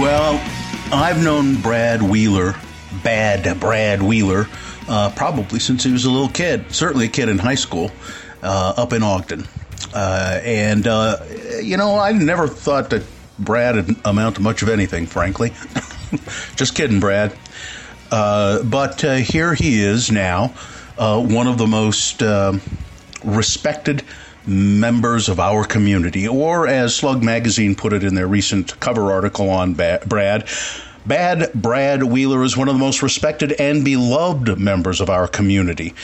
Well, I've known Brad Wheeler, bad Brad Wheeler, uh, probably since he was a little kid. Certainly a kid in high school, uh, up in Ogden. Uh, and uh, you know, I never thought that Brad would amount to much of anything, frankly. Just kidding, Brad. Uh, but uh, here he is now, one of the most respected members of our community, or as Slug Magazine put it in their recent cover article on ba- Brad, Bad Brad Wheeler is one of the most respected and beloved members of our community.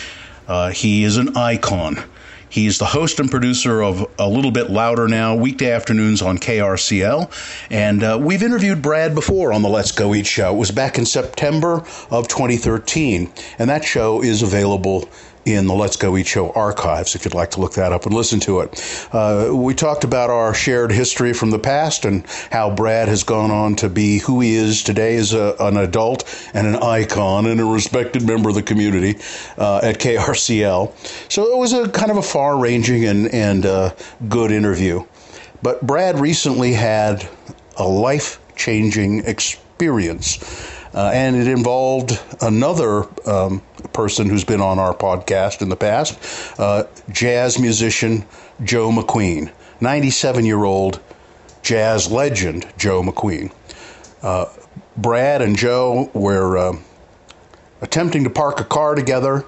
Uh, he is an icon. He's the host and producer of A Little Bit Louder Now, weekday afternoons on KRCL. And uh, we've interviewed Brad before on the Let's Go Eat show. It was back in September of 2013. And that show is available in the Let's Go Eat Show archives if you'd like to look that up and listen to it. Uh, we talked about our shared history from the past and how Brad has gone on to be who he is today as a, an adult and an icon and a respected member of the community uh, at KRCL. So it was a kind of a far ranging and, and uh, good interview. But Brad recently had a life changing experience uh, and it involved another um, person who's been on our podcast in the past, uh, jazz musician Joe McQueen, 97 year old jazz legend Joe McQueen. Uh, Brad and Joe were uh, attempting to park a car together,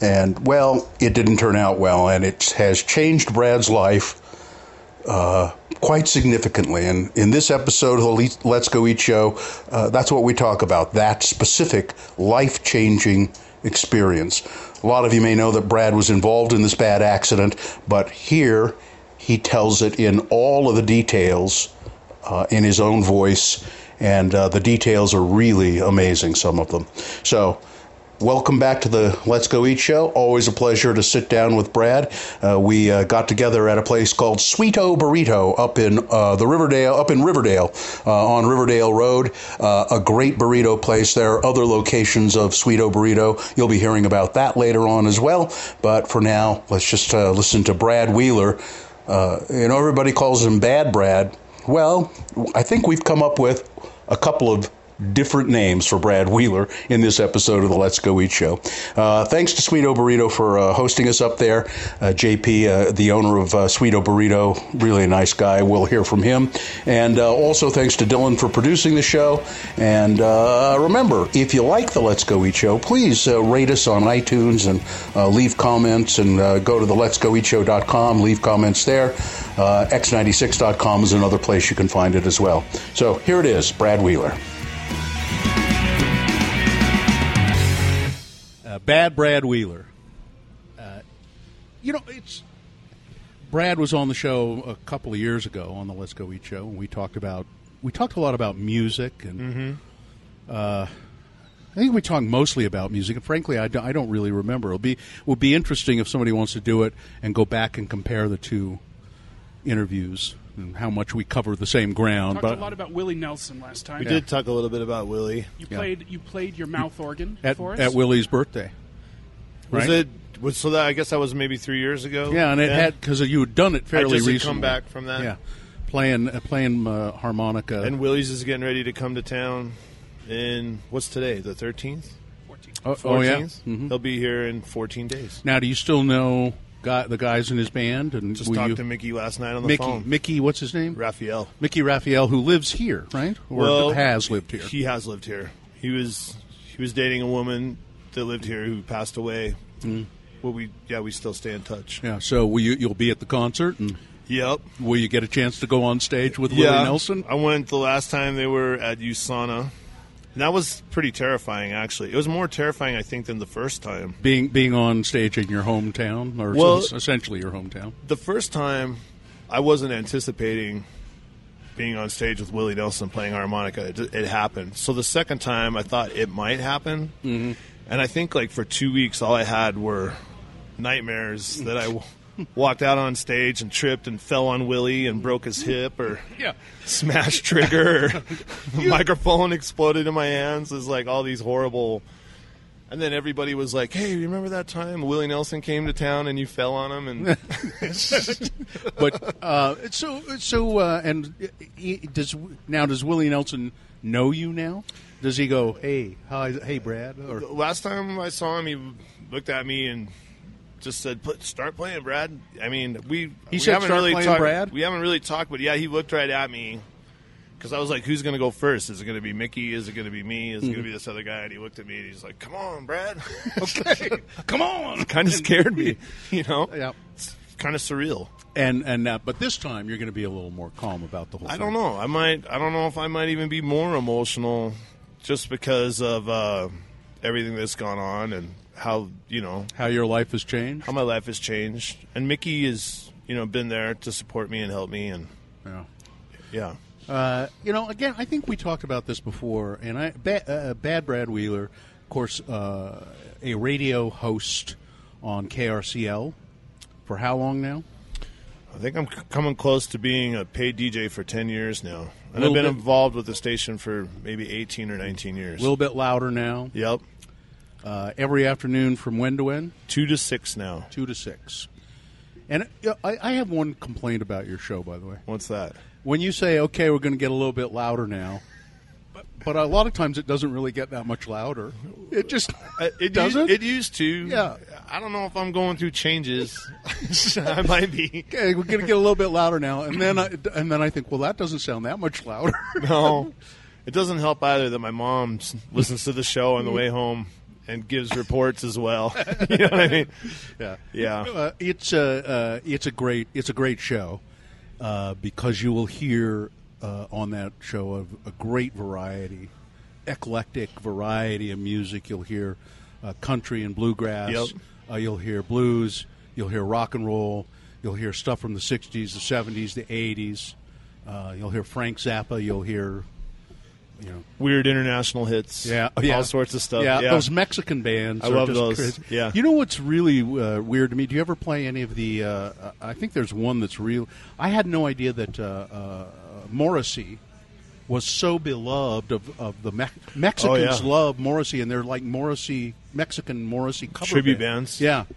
and well, it didn't turn out well, and it has changed Brad's life uh, quite significantly. And in this episode of the Let's Go Eat show, uh, that's what we talk about that specific life changing experience. A lot of you may know that Brad was involved in this bad accident, but here he tells it in all of the details uh, in his own voice, and uh, the details are really amazing, some of them. So, Welcome back to the Let's Go Eat show. Always a pleasure to sit down with Brad. Uh, we uh, got together at a place called Sweeto Burrito up in uh, the Riverdale, up in Riverdale, uh, on Riverdale Road. Uh, a great burrito place. There are other locations of Sweeto Burrito. You'll be hearing about that later on as well. But for now, let's just uh, listen to Brad Wheeler. you know, everybody calls him Bad Brad. Well, I think we've come up with a couple of different names for Brad Wheeler in this episode of the Let's Go Eat Show. Uh, thanks to Sweeto Burrito for uh, hosting us up there. Uh, JP, uh, the owner of uh, Sweeto Burrito, really a nice guy. We'll hear from him. And uh, also thanks to Dylan for producing the show. And remember, if you like the Let's Go Eat Show, please rate us on iTunes and leave comments and go to the Let's Go Eat Show.com, leave comments there. X96.com is another place you can find it as well. So here it is, Brad Wheeler. Bad Brad Wheeler. Uh, you know, it's Brad was on the show a couple of years ago on the Let's Go Eat show, and we talked about we talked a lot about music, and mm-hmm. uh, I think we talked mostly about music. And frankly, I, do, I don't really remember. It'll be will be interesting if somebody wants to do it and go back and compare the two interviews and how much we cover the same ground. We talked but a lot about Willie Nelson last time. We yeah. did talk a little bit about Willie. You played you played your mouth organ at, for us at Willie's birthday. Right? Was it? Was, so that I guess that was maybe three years ago. Yeah, and it yeah. had because you had done it fairly I just recently. Come back from that. Yeah, playing uh, playing uh, harmonica. And Willie's is getting ready to come to town. In what's today? The thirteenth. Oh, oh, yeah. Mm-hmm. He'll be here in fourteen days. Now, do you still know guy, the guys in his band? And just talked you, to Mickey last night on the Mickey, phone. Mickey, what's his name? Raphael. Mickey Raphael, who lives here, right? Or well, has lived here. He has lived here. He was he was dating a woman that lived here who passed away. Mm. Well, we yeah we still stay in touch. Yeah. So will you you'll be at the concert and. Yep. Will you get a chance to go on stage with yeah, Willie Nelson? I went the last time they were at USANA that was pretty terrifying, actually. It was more terrifying, I think, than the first time. Being being on stage in your hometown, or well, essentially your hometown. The first time, I wasn't anticipating being on stage with Willie Nelson playing harmonica. It, it happened. So the second time, I thought it might happen, mm-hmm. and I think like for two weeks, all I had were nightmares that I walked out on stage and tripped and fell on Willie and broke his hip or yeah. smashed trigger or the microphone exploded in my hands. It's like all these horrible And then everybody was like, "Hey, remember that time Willie Nelson came to town and you fell on him?" And but uh, so so uh, and does now does Willie Nelson know you now? Does he go, hey, hi, hey, Brad? Or last time I saw him, he looked at me and just said, "Put start playing, Brad." I mean, we He we said, haven't "Start really playing, talked, Brad"? We haven't really talked, but yeah, he looked right at me because I was like, "Who's going to go first? Is it going to be Mickey? Is it going to be me? Is it Mm-hmm. going to be this other guy?" And he looked at me and he's like, "Come on, Brad." okay, come on, kind of scared me, you know. yeah. It's kind of surreal. And and uh, but this time you're going to be a little more calm about the whole. Thing. I thing. don't know. I might. I don't know if I might even be more emotional, just because of uh, everything that's gone on and how you know how your life has changed. how my life has changed. And Mickey has you know been there to support me and help me, and Yeah. yeah. Uh, you know, again, I think we talked about this before, and I ba- uh, Bad Brad Wheeler, of course, uh, a radio host on KRCL for how long now? I think I'm c- coming close to being a paid DJ for ten years now, and I've been bit- involved with the station for maybe eighteen or nineteen years. A little bit louder now. yep, Uh, every afternoon from when to when? two to six now. Two to six. And uh, I, I have one complaint about your show, by the way. What's that? When you say, "Okay, we're going to get a little bit louder now," but, but a lot of times it doesn't really get that much louder. It just Uh, It does used, it? it used to. Yeah. I don't know if I'm going through changes. I might be. okay, we're going to get a little bit louder now, and then I, and then I think, well, that doesn't sound that much louder. No, it doesn't help either that my mom s- listens to the show on the way home and gives reports as well. you know what I mean? yeah, Yeah. Uh, it's a uh, it's a great it's a great show uh, because you will hear uh, on that show of a great variety, eclectic variety of music. You'll hear uh, country and bluegrass. Yep. Uh, you'll hear blues. You'll hear rock and roll. You'll hear stuff from the '60s, the '70s, the '80s. Uh, you'll hear Frank Zappa. You'll hear, you know, Weird international hits. yeah, all yeah. sorts of stuff. Yeah, Yeah, those Mexican bands. I love those. crazy. Yeah. you know what's really uh, weird to me? Do you ever play any of the? Uh, I think there's one that's real. I had no idea that uh, uh, Morrissey was so beloved of, of the Me- Mexicans. Oh, yeah. Love Morrissey, and they're like Morrissey Mexican Morrissey cover Tribute bands. bands.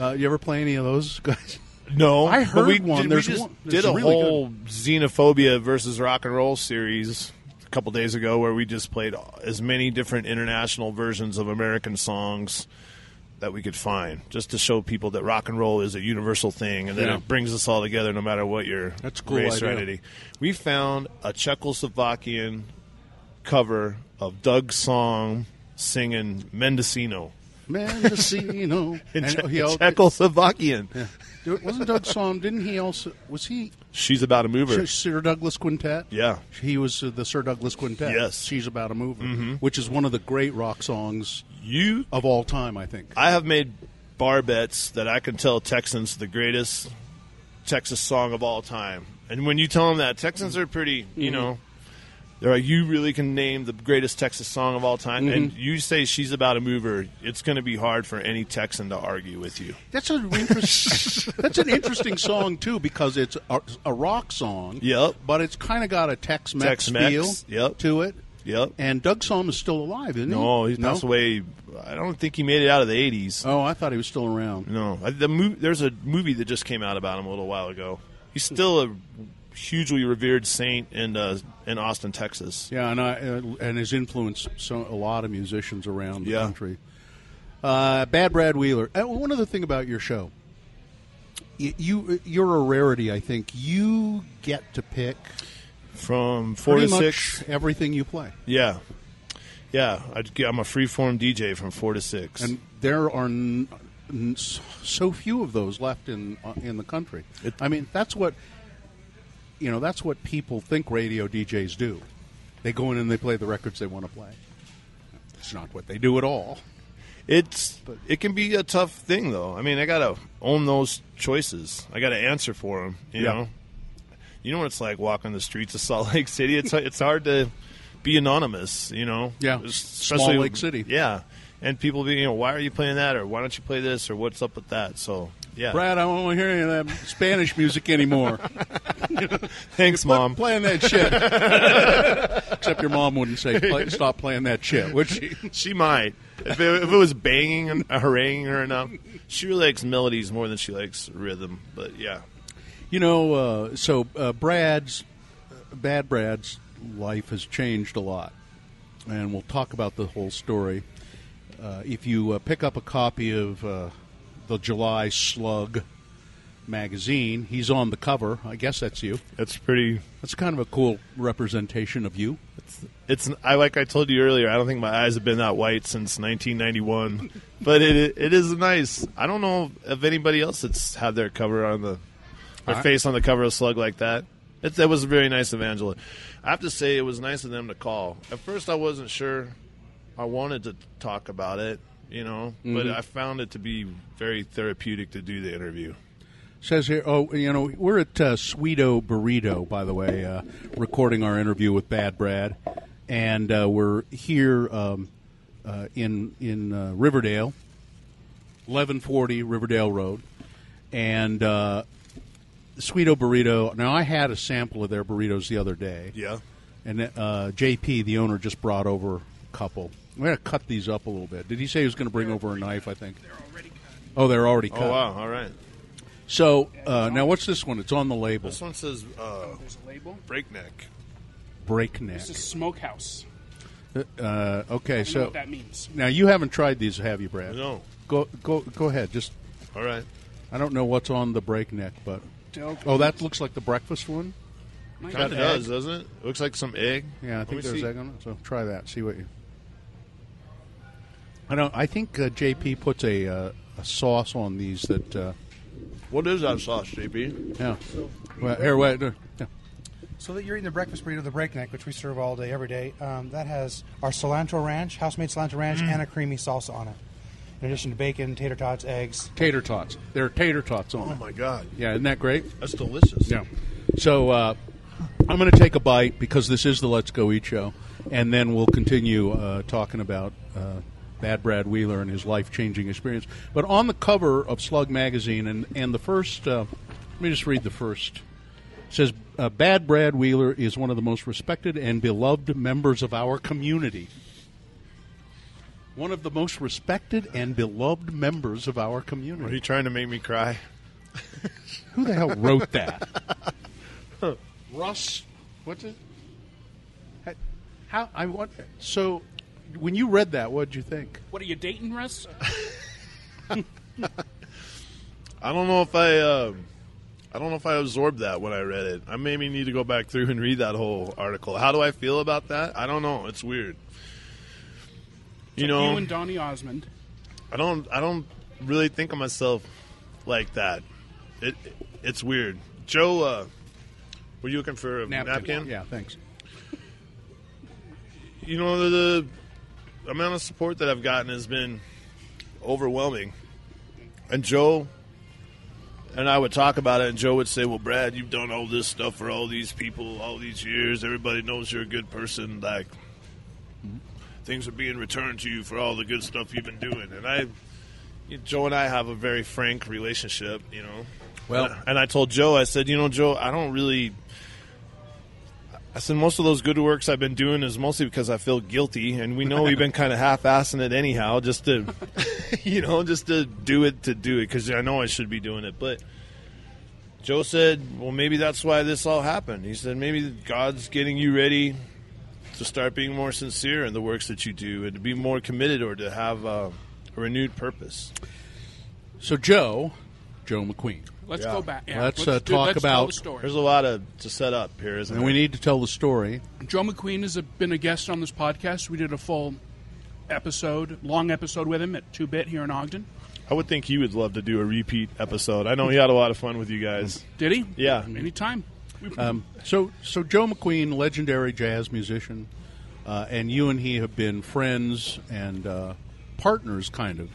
Yeah, uh, you ever play any of those guys? No, I heard we one. Did, There's we just one. Did a really whole xenophobia versus rock and roll series couple days ago where we just played as many different international versions of American songs that we could find, just to show people that rock and roll is a universal thing and that Yeah. it brings us all together no matter what your That's cool race or idea. identity. We found a Czechoslovakian cover of Doug Sahm singing Mendocino. Mendocino. In And Czech- he al- Czechoslovakian. wasn't Doug Sahm? Didn't he also? Was he She's about a mover. Sir Douglas Quintet? Yeah. He was uh, the Sir Douglas Quintet. Yes. She's About a Mover, which is one of the great rock songs You of all time, I think. I have made bar bets that I can tell Texans the greatest Texas song of all time. And when you tell them that, Texans are pretty, you know, they're like, you really can name the greatest Texas song of all time. And mm-hmm. you say she's about a mover, it's going to be hard for any Texan to argue with you. That's an interest, That's an interesting song too because it's a, a rock song. Yep. But it's kind of got a Tex-Mex, Tex-Mex, feel yep. to it. Yep. And Doug Sahm is still alive, isn't he? No, he passed away. I don't think he made it out of the 80s. Oh, I thought he was still around. No, I- the mo- there's a movie that just came out about him a little while ago. He's still a hugely revered saint in uh, in Austin, Texas. Yeah, and I, uh, and has influenced so, a lot of musicians around the Yeah. country. Uh, Bad Brad Wheeler. Uh, one other thing about your show, you you're a rarity. I think you get to pick From four to much six. everything you play, Yeah, yeah. Get- I'm a freeform DJ from four to six. and there are n- n- so few of those left in uh, in the country. It- I mean, that's what you know. That's what people think radio DJs do. They go in and they play the records they want to play. It's not what they do at all. it's it can be a tough thing though. I mean, I gotta own those choices. I gotta answer for them. You Yeah. know, you know what it's like walking the streets of Salt Lake City. It's it's hard to be anonymous. You know, Yeah. especially Small Lake City. Yeah, and people being, you know, why are you playing that, or why don't you play this, or what's up with that? So yeah, Brad, I don't want to hear any of that Spanish music anymore. Thanks, mom. playing that shit. Except your mom wouldn't say, Play, "Stop playing that shit," would she? She might. If it, if it was banging and haranguing her enough, she really likes melodies more than she likes rhythm. But yeah, You know, uh, so uh, Brad's, uh, Bad Brad's life has changed a lot, and we'll talk about the whole story. Uh, if you uh, pick up a copy of uh, the July Slug magazine, he's on the cover. I guess that's you. That's pretty. That's kind of a cool representation of you. It's it's I like I told you earlier. I don't think my eyes have been that white since 1991, but it it is nice. I don't know of anybody else that's had their cover on the their I- face on the cover of Slug like that. It, that was very nice of Angela. I have to say it was nice of them to call. At first, I wasn't sure. I wanted to talk about it, you know, but I found it to be very therapeutic to do the interview. Says here, oh, you know, we're at uh, Sweeto Burrito, by the way, uh, recording our interview with Bad Brad, and uh, we're here um, uh, in in uh, Riverdale, eleven forty Riverdale Road, and uh, Sweeto Burrito. Now, I had a sample of their burritos the other day, Yeah. and uh, JP, the owner, just brought over a couple. We're going to cut these up a little bit. Did he say he was going to bring over a knife? I think. They're already cut. Oh, they're already cut. Oh wow! All right. So uh, now, what's this one? It's on the label. This one says uh, There's a label. breakneck. Breakneck. This is Smokehouse. Uh, okay, I know so what that means. now you haven't tried these, have you, Brad? No. Go go go ahead. Just All right. I don't know what's on the breakneck, but Del- oh, that looks like the breakfast one. Might Kind of does, doesn't it? It looks like some egg. Yeah, I Let think there's see. egg on it. So try that. See what you. I don't. I think uh, JP puts a uh, a sauce on these that. Uh, What is that sauce, JP? yeah. Well, here, wait. uh, yeah. So that you're eating the breakfast burrito, the breakneck, which we serve all day, every day. Um, that has our cilantro ranch, house-made cilantro ranch, and a creamy salsa on it. In addition to bacon, tater tots, eggs. Tater tots. There are tater tots on Oh it. my god, Yeah, isn't that great? that's delicious. Yeah. So uh, I'm going to take a bite because this is the Let's Go Eat show, and then we'll continue uh, talking about uh, Bad Brad Wheeler and his life changing experience. But on the cover of Slug magazine, and and the first, uh, let me just read the first. It says uh, Bad Brad Wheeler is one of the most respected and beloved members of our community. One of the most respected and beloved members of our community. Are you trying to make me cry? Who the hell wrote that? Russ, what's it? How- How I want so when you read that, what did you think? What are you dating, Russ? I don't know if I. Uh, I don't know if I absorbed that when I read it. I maybe need to go back through and read that whole article. How do I feel about that? I don't know. It's weird. You Like know, you and Donny Osmond. I don't. I don't really think of myself like that. It. It's weird. Joe, uh, were you looking for a napkin? Yeah, thanks. you know the, the amount of support that I've gotten has been overwhelming. And Joe and I would talk about it, and Joe would say, "Well, Brad, you've done all this stuff for all these people, all these years. Everybody knows you're a good person. Like things are being returned to you for all the good stuff you've been doing." And I, Joe and I have a very frank relationship, you know. Well- and I told Joe, I said, "You know, Joe, I don't really." I said most of those good works I've been doing is mostly because I feel guilty, and we know we've been kind of half-assing it anyhow, just to, you know, just to do it to do it because I know I should be doing it. But Joe said, "Well, maybe that's why this all happened." He said, "Maybe God's getting you ready to start being more sincere in the works that you do, and to be more committed, or to have uh, a renewed purpose." So Joe, Joe McQueen, Let's Yeah. go back. Yeah, Let's, let's uh, do- talk let's tell about- the story. There's a lot of to set up here, isn't it? and there? we need to tell the story. Joe McQueen has been a guest on this podcast. We did a full episode, long episode with him at Two Bit here in Ogden. I would think he would love to do a repeat episode. I know he had a lot of fun with you guys. Did he? Yeah. Anytime. Um, so, so Joe McQueen, legendary jazz musician, uh, and you and he have been friends and uh, partners, kind of,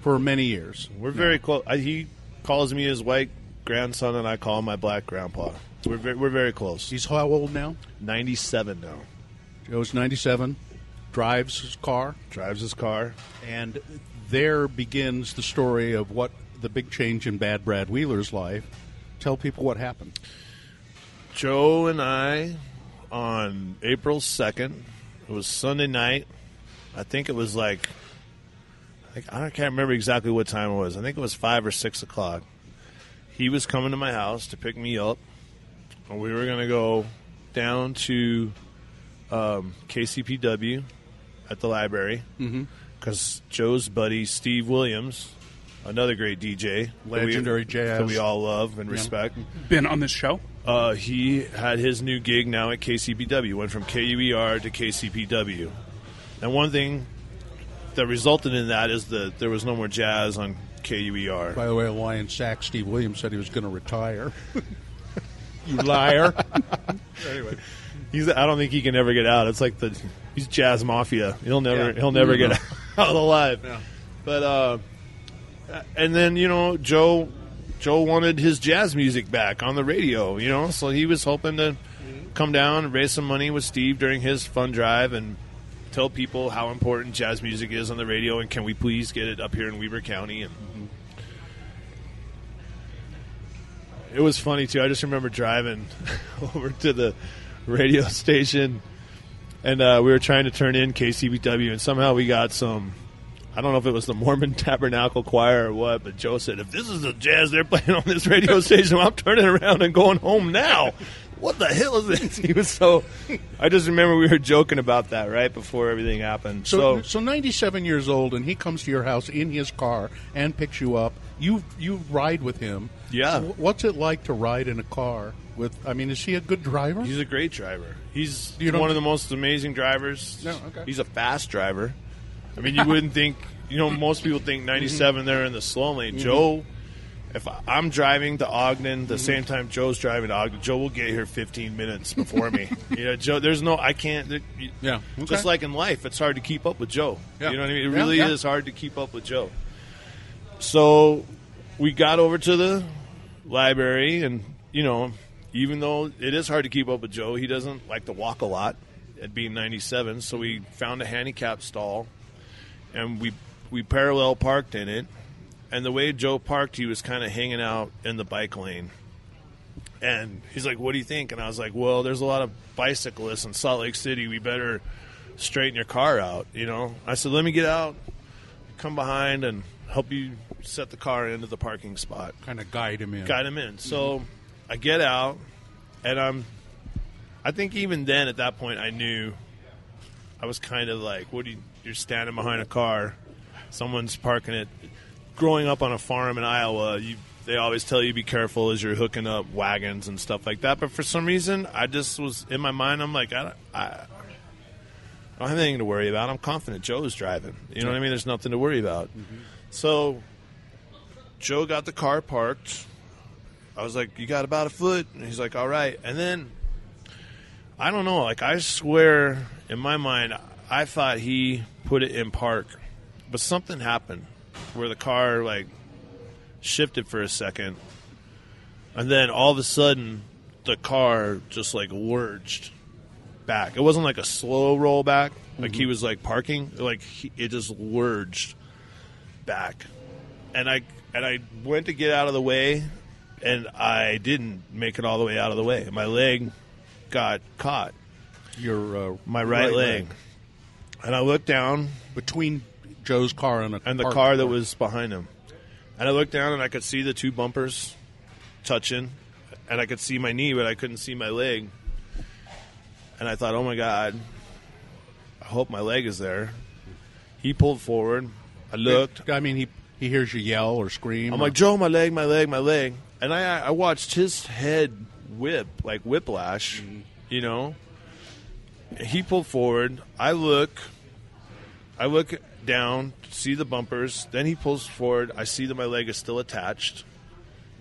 for many years. We're very close. I, he calls me his white grandson, and I call him my black grandpa. We're very, we're very close. He's how old now? Ninety-seven now. Joe's ninety-seven, drives his car, Drives his car. and there begins the story of what the big change in Bad Brad Wheeler's life. Tell people what happened. Joe and I on April second. It was Sunday night. I think it was like I, think, I can't remember exactly what time it was. I think it was five or six o'clock. He was coming to my house to pick me up, and we were going to go down to um, KCPW at the library because Joe's buddy Steve Williams, another great DJ, that we- Legendary jazz. that we all love and respect. Been on this show. Uh, he had his new gig now at KCPW. Went from KUER to KCPW. And one thing that resulted in that is that there was no more jazz on KUER. By the way, Lion sack Steve Williams said he was going to retire. you liar. anyway, He's, I don't think he can ever get out. It's like the he's jazz mafia. He'll never Yeah. he'll never get out alive. Yeah. But uh, and then you know Joe Joe wanted his jazz music back on the radio. You know, so he was hoping to come down and raise some money with Steve during his fund drive and tell people how important jazz music is on the radio and can we please get it up here in Weber County and. It was funny too. I just remember driving over to the radio station, and uh, we were trying to turn in KCPW, and somehow we got some. I don't know if it was the Mormon Tabernacle Choir or what, but Joe said, "If this is the jazz they're playing on this radio station, I'm turning around and going home now." What the hell is this? He was so. I just remember we were joking about that right before everything happened. so, So, so 97 years old, and he comes to your house in his car and picks you up. You you ride with him. Yeah. What's it like to ride in a car with? I mean, is he a good driver? He's a great driver. He's You one of the most amazing drivers. No, okay. He's a fast driver. I mean, you wouldn't think. You know, most people think 97 they're in the slow lane. Mm-hmm. Joe, if I- I'm driving to Ogden the same time Joe's driving to Ogden, Joe will get here 15 minutes before me. you know, Joe. There's no. I can't. there- you- Yeah, okay. Just like in life, it's hard to keep up with Joe. Yeah. You know what I mean? It Yeah, really yeah. is hard to keep up with Joe. So we got over to the library, and you know, even though it is hard to keep up with Joe, he doesn't like to walk a lot. At being 97, so we found a handicap stall, and we we parallel parked in it. And the way Joe parked, he was kind of hanging out in the bike lane. And he's like, "What do you think?" And I was like, "Well, there's a lot of bicyclists in Salt Lake City. We better straighten your car out." You know, I said, "Let me get out, come behind, and help you set the car into the parking spot." kind of guide him in. guide him in. So I get out, and I'm. I think even then, at that point, I knew. I was kind of like, "What do you? You're standing behind a car, someone's parking it." Growing up on a farm in Iowa, you they always tell you be careful as you're hooking up wagons and stuff like that. But for some reason, I just was in my mind. I'm like, I, don't- I, I don't have anything to worry about. I'm confident Joe's driving. You know what I mean? There's nothing to worry about. Mm-hmm. So Joe got the car parked. I was like, "You got about a foot," and he's like, "All right." And then I don't know. Like I swear, in my mind, I thought he put it in park, but something happened where the car like shifted for a second, and then all of a sudden, the car just like lurched back. It wasn't like a slow roll back, like he mm-hmm. was like parking. Like he, it just lurched back, and I and I went to get out of the way, and I didn't make it all the way out of the way. My leg got caught, Your uh, my right, leg. and I looked down, between Joe's car and a and the parked car that was behind him, and I looked down and I could see the two bumpers touching, and I could see my knee, but I couldn't see my leg. And I thought, oh my god, I hope my leg is there. He pulled forward. I looked. I mean, he he hears you yell or scream. I'm or- like, Joe, my leg, my leg, my leg. And I, I watched his head whip, like whiplash, mm-hmm. you know. He pulled forward. I look. I look down, to see the bumpers. Then he pulls forward. I see that my leg is still attached.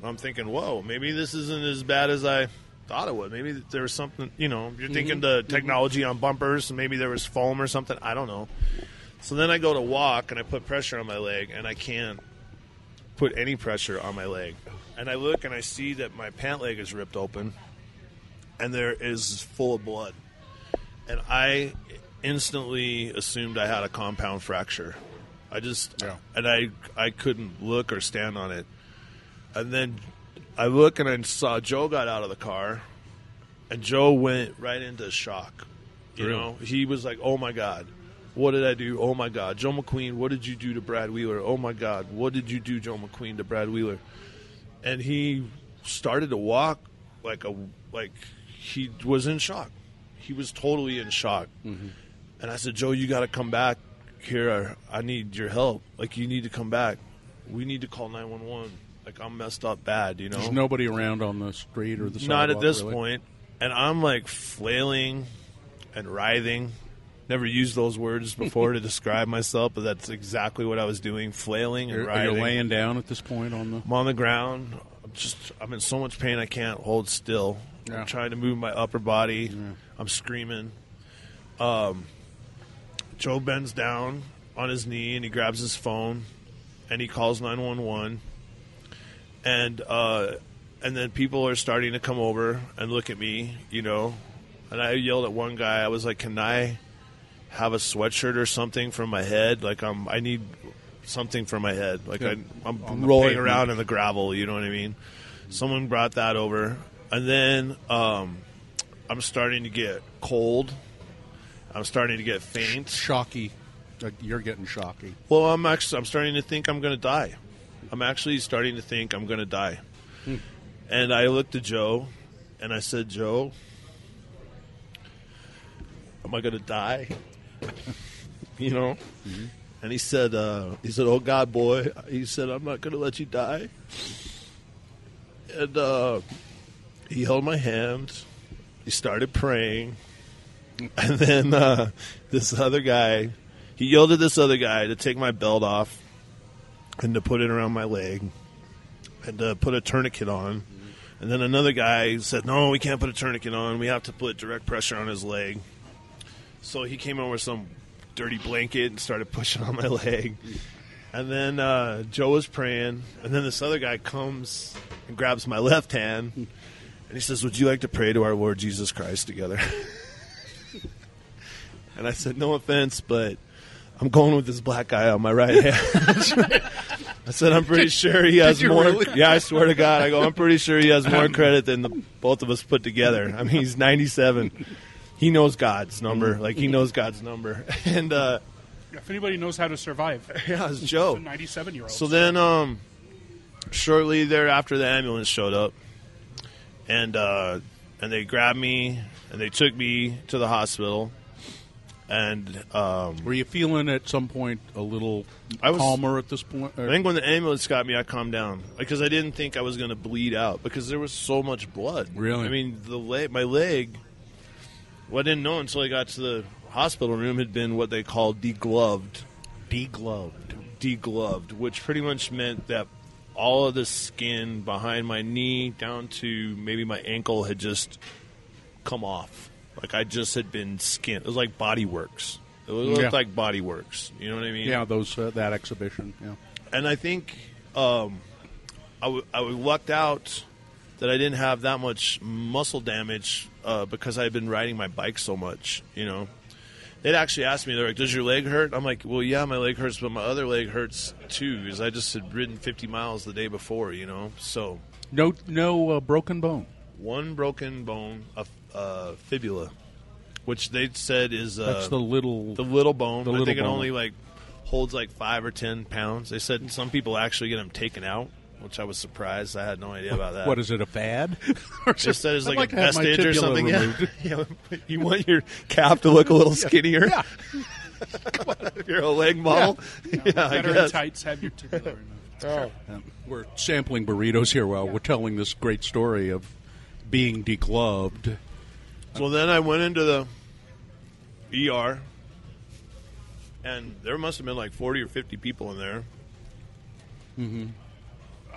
I'm thinking, whoa, maybe this isn't as bad as I thought it would. Maybe there was something, you know, you're thinking mm-hmm. the mm-hmm. technology on bumpers. Maybe there was foam or something. I don't know. So then I go to walk and I put pressure on my leg, and I can't put any pressure on my leg. And I look and I see that my pant leg is ripped open and there is full of blood. And I instantly assumed I had a compound fracture. I just Yeah. and I I couldn't look or stand on it. And then I look and I saw Joe got out of the car and Joe went right into shock. You Really? know, he was like, "Oh my god, what did I do? Oh my god, Joe McQueen, what did you do to Brad Wheeler? Oh my god, what did you do, Joe McQueen, to Brad Wheeler?" And he started to walk like a like he was in shock. He was totally in shock. Mm-hmm. And I said, "Joe, you got to come back here. I need your help. Like you need to come back. We need to call 911. Like I'm messed up bad, you know." There's nobody around on the street or the sidewalk, Not at this really? point. And I'm like flailing and writhing. Never used those words before to describe myself, but that's exactly what I was doing: flailing and riding. You're, you writhing. laying down at this point on the? I'm on the ground. I'm just I'm in so much pain I can't hold still. Yeah. I'm trying to move my upper body. I'm screaming. Um, Joe bends down on his knee and he grabs his phone and he calls 911. And uh, and then people are starting to come over and look at me, you know. And I yelled at one guy. I was like, "Can I have a sweatshirt or something for my head? Like I'm I need something for my head. Like Yeah. I, I'm On rolling around in the gravel. You know what I mean? Someone brought that over, and then um, I'm starting to get cold. I'm starting to get faint. Shocky. Like, you're getting shocky. Well, I'm actually I'm starting to think I'm going to die. I'm actually starting to think I'm going to die. And I looked at Joe, and I said, "Joe, am I going to die?" you know. And he said, uh, "He said, oh God, boy," he said, "I'm not going to let you die." And uh, he held my hand. He started praying, and then uh, this other guy, he yelled at this other guy to take my belt off and to put it around my leg and to put a tourniquet on. And then another guy said, "No, we can't put a tourniquet on. We have to put direct pressure on his leg." So he came over with some dirty blanket and started pushing on my leg. And then uh, Joe was praying, and then this other guy comes and grabs my left hand, and he says, "Would you like to pray to our Lord Jesus Christ together?" and I said, "No offense, but I'm going with this black guy on my right hand." I said, "I'm pretty sure he has more." really? Yeah, I swear to God, I go, "I'm pretty sure he has more credit than the, both of us put together." I mean, he's 97. He knows God's number, like he knows God's number, and uh, If anybody knows how to survive, yeah, it's it's Joe. a 97 year old. So then, um, shortly thereafter, the ambulance showed up, and uh, and they grabbed me and they took me to the hospital, and um, Were you feeling at some point a little I was- calmer at this point? I think when the ambulance got me, I calmed down because I didn't think I was going to bleed out because there was so much blood. Really? I mean, the leg, my leg. What I didn't know until I got to the hospital room had been what they call degloved. Degloved. Degloved, which pretty much meant that all of the skin behind my knee down to maybe my ankle had just come off. Like I just had been skinned. It was like Body Worlds. It looked Yeah. like Body Worlds. You know what I mean? yeah, those uh, that exhibition. Yeah. and I think um, I, w- I lucked out that I didn't have that much muscle damage uh, because I had been riding my bike so much. You know, they'd actually asked me, "They're like, does your leg hurt?" I'm like, "Well, yeah, my leg hurts, but my other leg hurts too because I just had ridden 50 miles the day before. You know, so No, no uh, broken bone. one broken bone, a uh, fibula, which they said is uh, That's the little. the little bone. The I little think it only like holds like five or ten pounds. They said some people actually get them taken out, which I was surprised. I had no idea about that. what is it? A fad? Or They said it's I'd like, a have vestige or something. Yeah. yeah. You want your calf to look a little skinnier. Yeah. if you're a leg model. Yeah, I Better in tights, have your tibia removed. Um, we're sampling burritos here while we're telling this great story of being degloved. So then I went into the ER, and there must have been like forty or fifty people in there.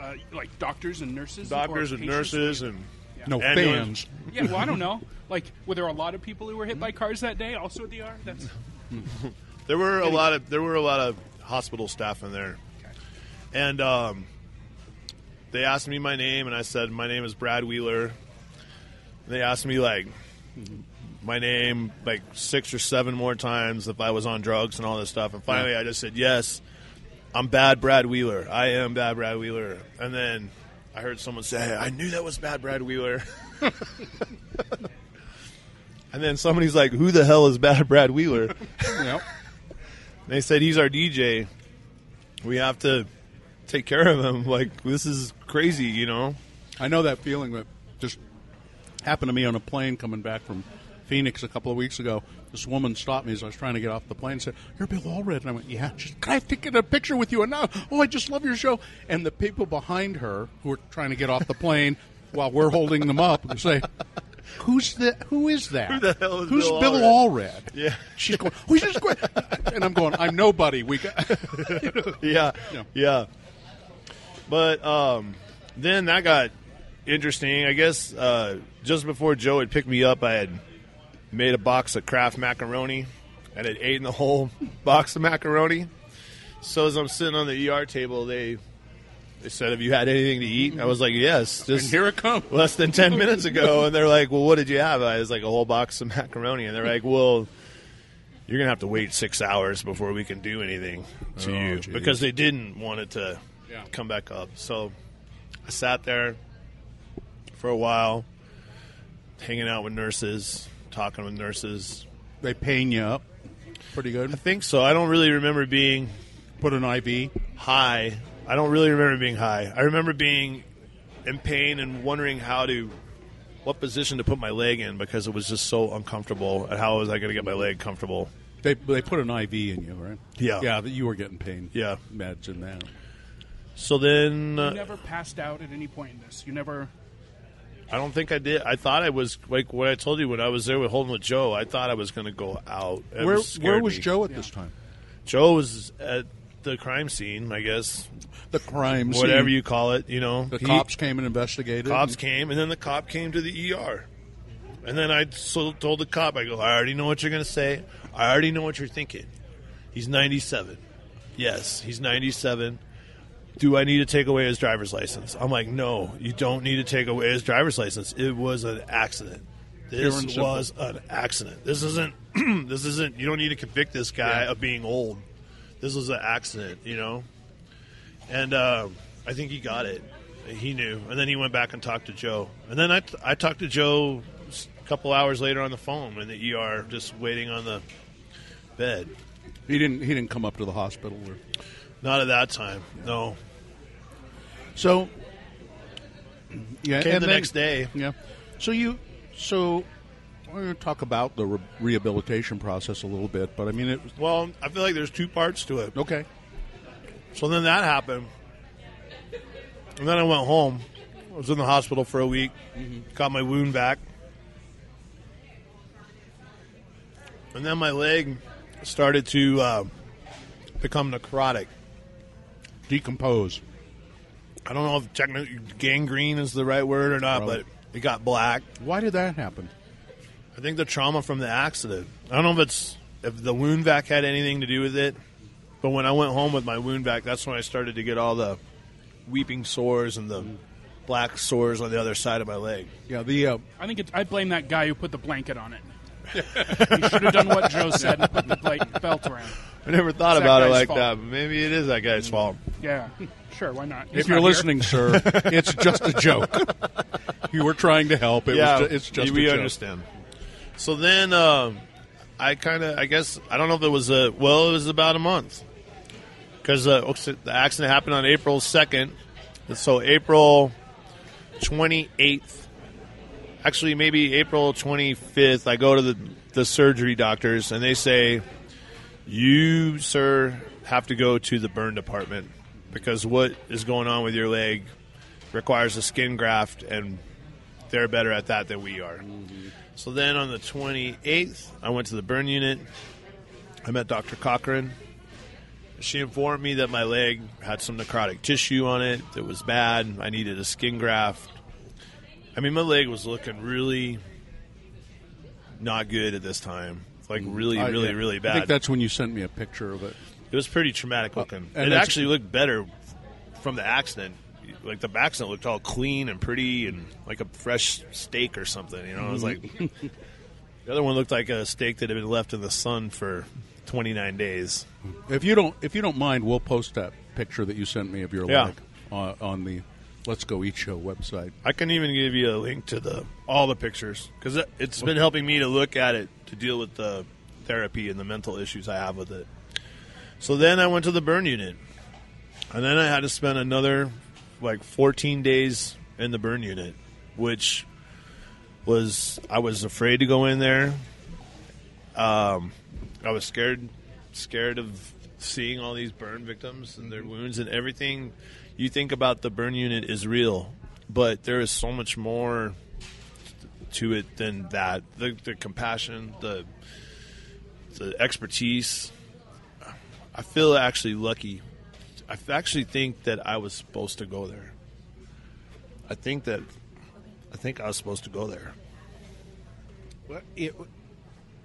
Uh, like doctors and nurses, Doctors or and nurses and No Ambulance. fans. Yeah, well, I don't know. Like, were there a lot of people who were hit by cars that day? Also at the ER. That's There were a lot of there were a lot of hospital staff in there, and um, they asked me my name, and I said my name is Brad Wheeler. They asked me like my name like six or seven more times if I was on drugs and all this stuff, and finally I just said yes, I'm bad Brad Wheeler. I am bad Brad Wheeler, and then I heard someone say I knew that was bad Brad Wheeler. And then somebody's like, "Who the hell is Bad Brad Wheeler?" Yep. they said he's our DJ. We have to take care of him. Like this is crazy, you know. I know that feeling that just happened to me on a plane coming back from Phoenix a couple of weeks ago. This woman stopped me as I was trying to get off the plane and said, You're Bill Allred. And I went, Yeah. She said, Can I take a picture with you? And now, oh, I just love your show. And the people behind her who were trying to get off the plane while we're holding them up and say, Who's the, who is that? Who the hell is Who's Bill Bill Allred?" Allred? Yeah. She's going, Who's this great? And I'm going, I'm nobody. We got, yeah, Yeah. yeah. But um, then that got interesting. I guess uh, just before Joe had picked me up, I had made a box of Kraft macaroni and had eaten the whole box of macaroni. So as I'm sitting on the ER table, they they said, "Have you had anything to eat?" I was like, "Yes." and Just here it comes. less than 10 minutes ago and they're like well what did you have i was like a whole box of macaroni and they're like well you're gonna have to wait six hours before we can do anything to Oh, you geez. because they didn't want it to Yeah. come back up so i sat there for a while hanging out with nurses talking with nurses They pain you up pretty good? i think so i don't really remember being Put an IV. high. I don't really remember being high. I remember being in pain and wondering how to, what position to put my leg in because it was just so uncomfortable. And how was I going to get my leg comfortable? They they put an IV in you, right? Yeah. Yeah, that you were getting pain. Yeah. meds and that. So then, You uh, never passed out at any point in this. You never. I don't think I did. I thought I was like what I told you when I was there with holding with Joe. I thought I was going to go out. It Where was- where was me. Joe at this time? Joe was at the crime scene, I guess, The crime whatever scene. Whatever you call it. You know, The He- cops came and investigated. cops came, and then the cop came to the ER. And then I told the cop, I go, I already know what you're going to say. I already know what you're thinking. He's 97. Yes, he's 97. Do I need to take away his driver's license? I'm like, no, you don't need to take away his driver's license. It was an accident. This was an accident. This isn't. this isn't. You don't need to convict this guy Yeah. of being old. This was an accident, you know. And um, I think he got it. He knew, and then he went back and talked to Joe. And then I, I talked to Joe a couple hours later on the phone in the ER, just waiting on the bed. He didn't he didn't come up to the hospital. Or, Not at that time. No. so yeah, Came and the then- next day. Yeah. So you so we're going to talk about the re- rehabilitation process a little bit, but I mean it was Well, I feel like there's two parts to it. okay. So then that happened, and then I went home. I was in the hospital for a week, got my wound vac, and then my leg started to uh, become necrotic. Decompose. I don't know if technically gangrene is the right word or not, Probably. but it got black. Why did that happen? I think the trauma from the accident. I don't know if it's if the wound vac had anything to do with it, but when I went home with my wound vac, that's when I started to get all the weeping sores and the black sores on the other side of my leg. Yeah, the uh, I think it's, I blame that guy who put the blanket on it. He should have done what Joe said and put the like, belt around. I never thought It's that about it guy's like fault. that, but maybe it is that guy's fault. Yeah, sure. Why not? He's if you're not here. listening, sir, it's just a joke. you were trying to help. It yeah, was ju- it's just we a joke. understand. So then, um, I kind of, I guess, I don't know if it was a, well, it was about a month because uh, the accident happened on April second. So April twenty eighth, actually maybe April twenty fifth. I go to the the surgery doctors and they say, "You, sir, have to go to the burn department because what is going on with your leg requires a skin graft and." they're better at that than we are. So then on the 28th, I went to the burn unit. I met Dr. Cochran. She informed me that my leg had some necrotic tissue on it. that was bad. I needed a skin graft. I mean, my leg was looking really not good at this time. Like really, I- really, yeah. really bad. I think that's when you sent me a picture of it. It was pretty traumatic looking. and it actually looked better from the accident. Like the accident looked all clean and pretty and like a fresh steak or something. You know, I was like, the other one looked like a steak that had been left in the sun for 29 days. If you don't, if you don't mind, we'll post that picture that you sent me of your Yeah. leg uh, on the Let's Go Eat Show website. I can even give you a link to the all the pictures because it, it's been helping me to look at it to deal with the therapy and the mental issues I have with it. So then I went to the burn unit, and then I had to spend another like 14 days in the burn unit, which was I was afraid to go in there. Um, I was scared, scared of seeing all these burn victims and their wounds and everything. You think about the burn unit is real, but there is so much more to it than that. The, the compassion, the the expertise. I feel actually lucky. I actually think that I was supposed to go there. I think that I think I was supposed to go there. Well, it,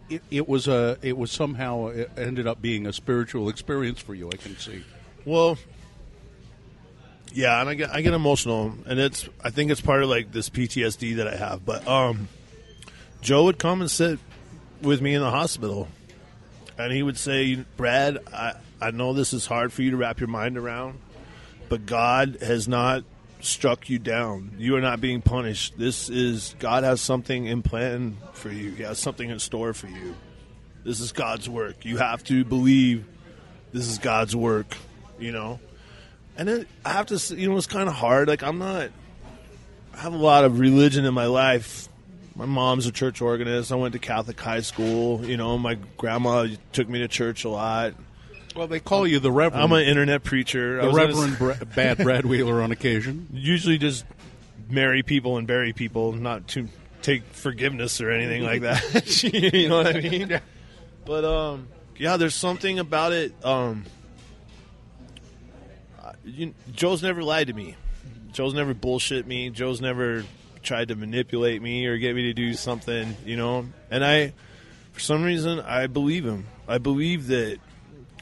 it it was a it was somehow it ended up being a spiritual experience for you. I can see. Well, yeah, and I get I get emotional, and it's I think it's part of like this PTSD that I have. But um, Joe would come and sit with me in the hospital, and he would say, "Brad, I I know this is hard for you to wrap your mind around, but God has not." struck you down you are not being punished this is god has something in plan for you he has something in store for you this is god's work you have to believe this is god's work you know and then I have to, you know, it's kind of hard. Like I'm not, I have a lot of religion in my life. My mom's a church organist. I went to Catholic high school. You know, my grandma took me to church a lot. Well, they call you the Reverend. I'm an internet preacher. The gonna Reverend Bad Brad Wheeler on occasion. usually just marry people and bury people, not to take forgiveness or anything like that. you know what I mean? But um, yeah, there's something about it. Um, you, Joe's never lied to me. Joe's never bullshit me. Joe's never tried to manipulate me or get me to do something. You know, and I, for some reason, I believe him. I believe that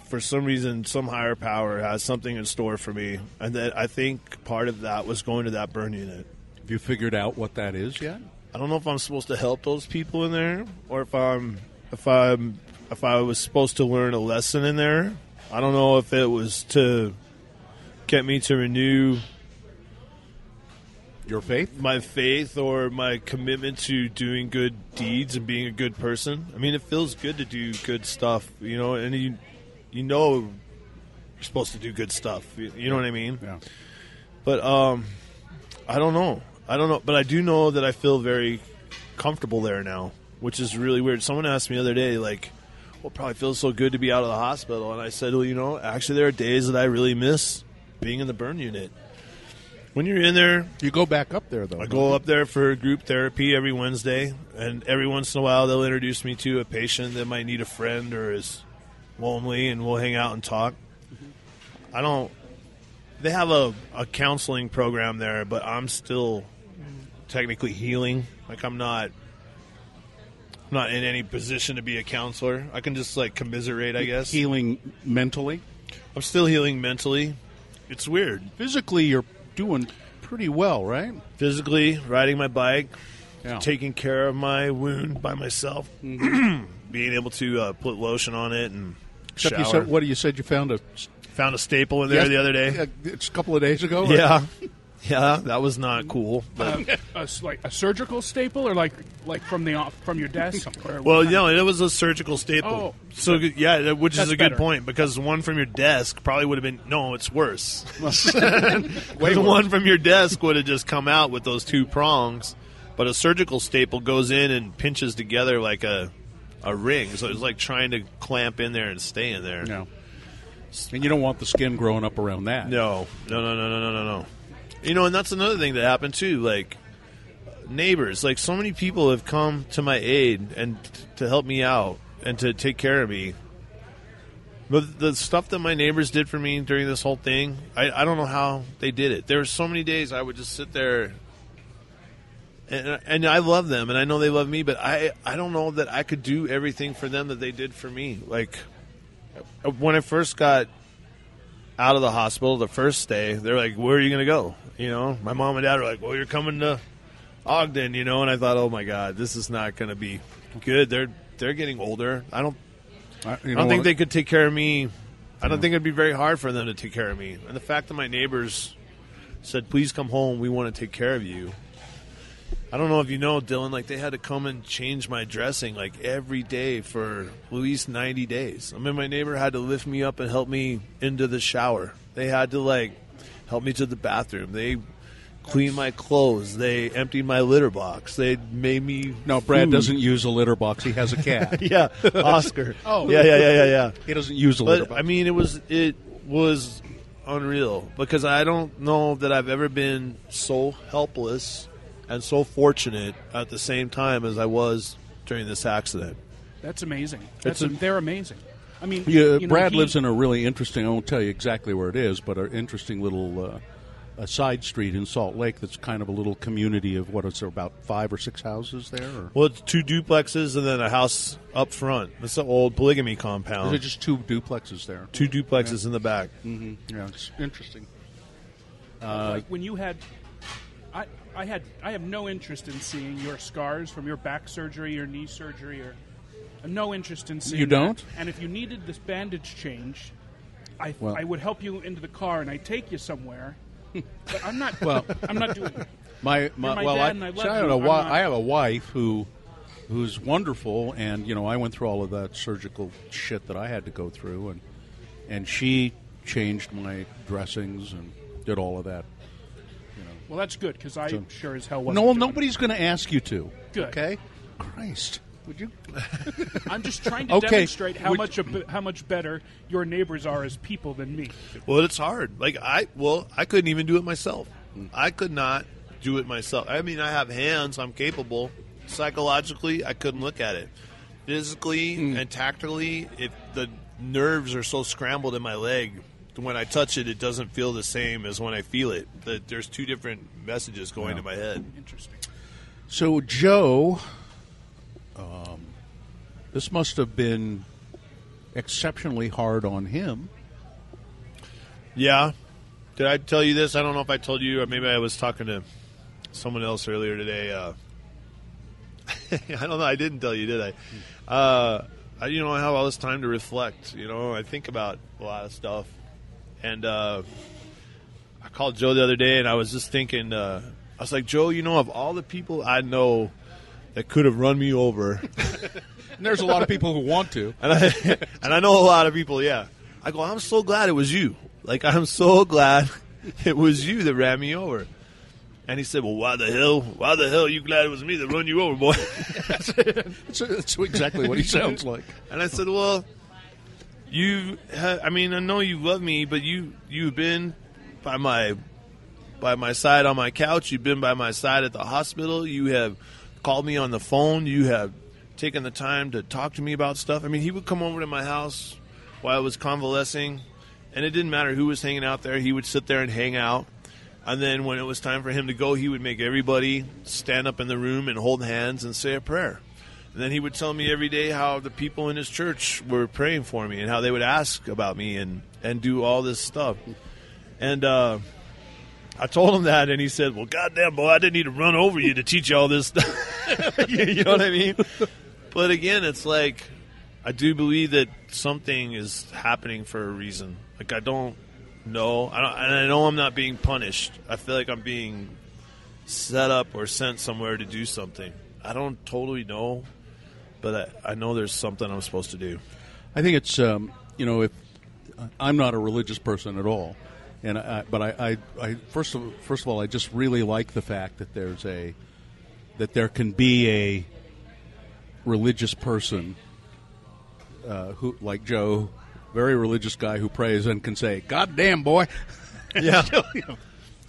for some reason, some higher power has something in store for me, and that I think part of that was going to that burn unit. Have you figured out what that is yet? I don't know if I'm supposed to help those people in there, or if I'm if I'm if I was supposed to learn a lesson in there. I don't know if it was to get me to renew Your faith? my faith or my commitment to doing good deeds and being a good person. I mean, it feels good to do good stuff, you know, and you you know you're supposed to do good stuff. You, you know what I mean? Yeah. But um, I don't know. I don't know. But I do know that I feel very comfortable there now, which is really weird. Someone asked me the other day, like, "Well, it probably feels so good to be out of the hospital," and I said, "Well, you know, actually, there are days that I really miss being in the burn unit. When you're in there, You go back up there though. I go up there for group therapy every Wednesday, and every once in a while they'll introduce me to a patient that might need a friend or is lonely, and we'll hang out and talk. I don't. They have a, a counseling program there, but I'm still technically healing. Like I'm not. I'm not in any position to be a counselor. I can just like commiserate, I guess. healing mentally. I'm still healing mentally. It's weird. Physically, you're doing pretty well, right? Physically, riding my bike, Yeah. taking care of my wound by myself, Mm-hmm. being able to uh, put lotion on it and Except shower. you said, what you said you found a Found a staple in there Yes- the other day. Yeah, it's a couple of days ago. or- Yeah, yeah, that was not cool. But Uh, a s- like a surgical staple, or like like from the off from your desk. Well, no, it was a surgical staple. Oh. so good- yeah, which That's is a good better. point because one from your desk probably would have been no, it's worse. the one from your desk would have just come out with those two prongs, but a surgical staple goes in and pinches together like a a ring. So it's like trying to clamp in there and stay in there. No. And you don't want the skin growing up around that. No, no, no, no, no, no, no, no. You know, and that's another thing that happened too. Like neighbors, like so many people have come to my aid and t- to help me out and to take care of me. But the stuff that my neighbors did for me during this whole thing, I, I don't know how they did it. There were so many days I would just sit there. And, and I love them, and I know they love me, but I, I don't know that I could do everything for them that they did for me. Like, when I first got out of the hospital the first day, they're like, "Where are you going to go?" You know, my mom and dad are like, "Well, you're coming to Ogden," you know, and I thought, "Oh my god, this is not going to be good." They're they're getting older. I don't I, I don't think they could take care of me. I don't think it'd be very hard for them to take care of me. And the fact that my neighbors said, "Please come home. We want to take care of you." I don't know if you know, Dylan. Like they had to come and change my dressing like every day for at least ninety days. I mean, my neighbor had to lift me up and help me into the shower. They had to like help me to the bathroom. They cleaned my clothes. They emptied my litter box. They made me. No, Brad food. doesn't use a litter box. He has a cat. yeah, Oscar. Oh. yeah, yeah, yeah, yeah, yeah. he doesn't use a litter box. I mean, it was it was unreal because I don't know that I've ever been so helpless and so fortunate at the same time as I was during this accident. That's amazing. That's a- they're amazing. I mean, Yeah, you know, Brad he- lives in a really interesting. I won't tell you exactly where it is, but an interesting little uh, a side street in Salt Lake. That's kind of a little community of what is there about five or six houses there, or Well, it's two duplexes and then a house up front. It's an old polygamy compound. it just two duplexes there? two duplexes in the back. hmm Yeah, it's interesting. like when you had I, I had I have no interest in seeing your scars from your back surgery, your knee surgery, or uh, no interest in seeing. You don't? that. And if you needed this bandage change, I Well- I would help you into the car and I take you somewhere. but I'm not. Well- I'm not doing. it. My, my, my well, I, I I, have you. a, I'm wi- I have a wife who who's wonderful, and you know, I went through all of that surgical shit that I had to go through, and and she changed my dressings and did all of that. Well, that's good because I So- sure as hell wasn't. No, well, nobody's going to ask you to. Good. Okay. Christ, would you? I'm just trying to Okay, demonstrate how would- much a, how much better your neighbors are as people than me. Well, it's hard. Like I, well, I couldn't even do it myself. I could not do it myself. I mean, I have hands. I'm capable. Psychologically, I couldn't look at it. Physically hmm. and tactically, if the nerves are so scrambled in my leg, when I touch it, it doesn't feel the same as when I feel it. That there's two different messages going to my head. Interesting. So Joe, um, this must have been exceptionally hard on him. Yeah. Did I tell you this? I don't know if I told you, or maybe I was talking to someone else earlier today. Uh, I don't know. I didn't tell you, did I? Uh, I, you know, I have all this time to reflect. You know, I think about a lot of stuff, and uh, I called Joe the other day, and I was just thinking. Uh, I was like, Joe, you know, of all the people I know that could have run me over, And there's a lot of people who want to. and I and I know a lot of people. Yeah, I go. I'm so glad it was you. Like I'm so glad it was you that ran me over. And he said, "Well, why the hell? Why the hell are you glad it was me that run you over, boy?" That's, that's exactly what he sounds like. and I said, "Well, you. Ha- I mean, I know you love me, but you you've been by my by my side on my couch. You've been by my side at the hospital. You have called me on the phone. You have taken the time to talk to me about stuff. I mean, he would come over to my house while I was convalescing, and it didn't matter who was hanging out there. He would sit there and hang out. And then when it was time for him to go, he would make everybody stand up in the room and hold hands and say a prayer. And then he would tell me every day how the people in his church were praying for me and how they would ask about me and, and do all this stuff. And uh, I told him that, and he said, "Well, goddamn boy, I didn't need to run over you to teach you all this stuff." you know what I mean? But again, it's like I do believe that something is happening for a reason. Like I don't know, I don't, and I know I'm not being punished. I feel like I'm being set up or sent somewhere to do something. I don't totally know, but I, I know there's something I'm supposed to do. I think it's um, you know if I'm not a religious person at all, and I, but I, I, I first of first of all I just really like the fact that there's a that there can be a religious person uh, who like Joe, very religious guy who prays and can say, "God damn boy." Yeah.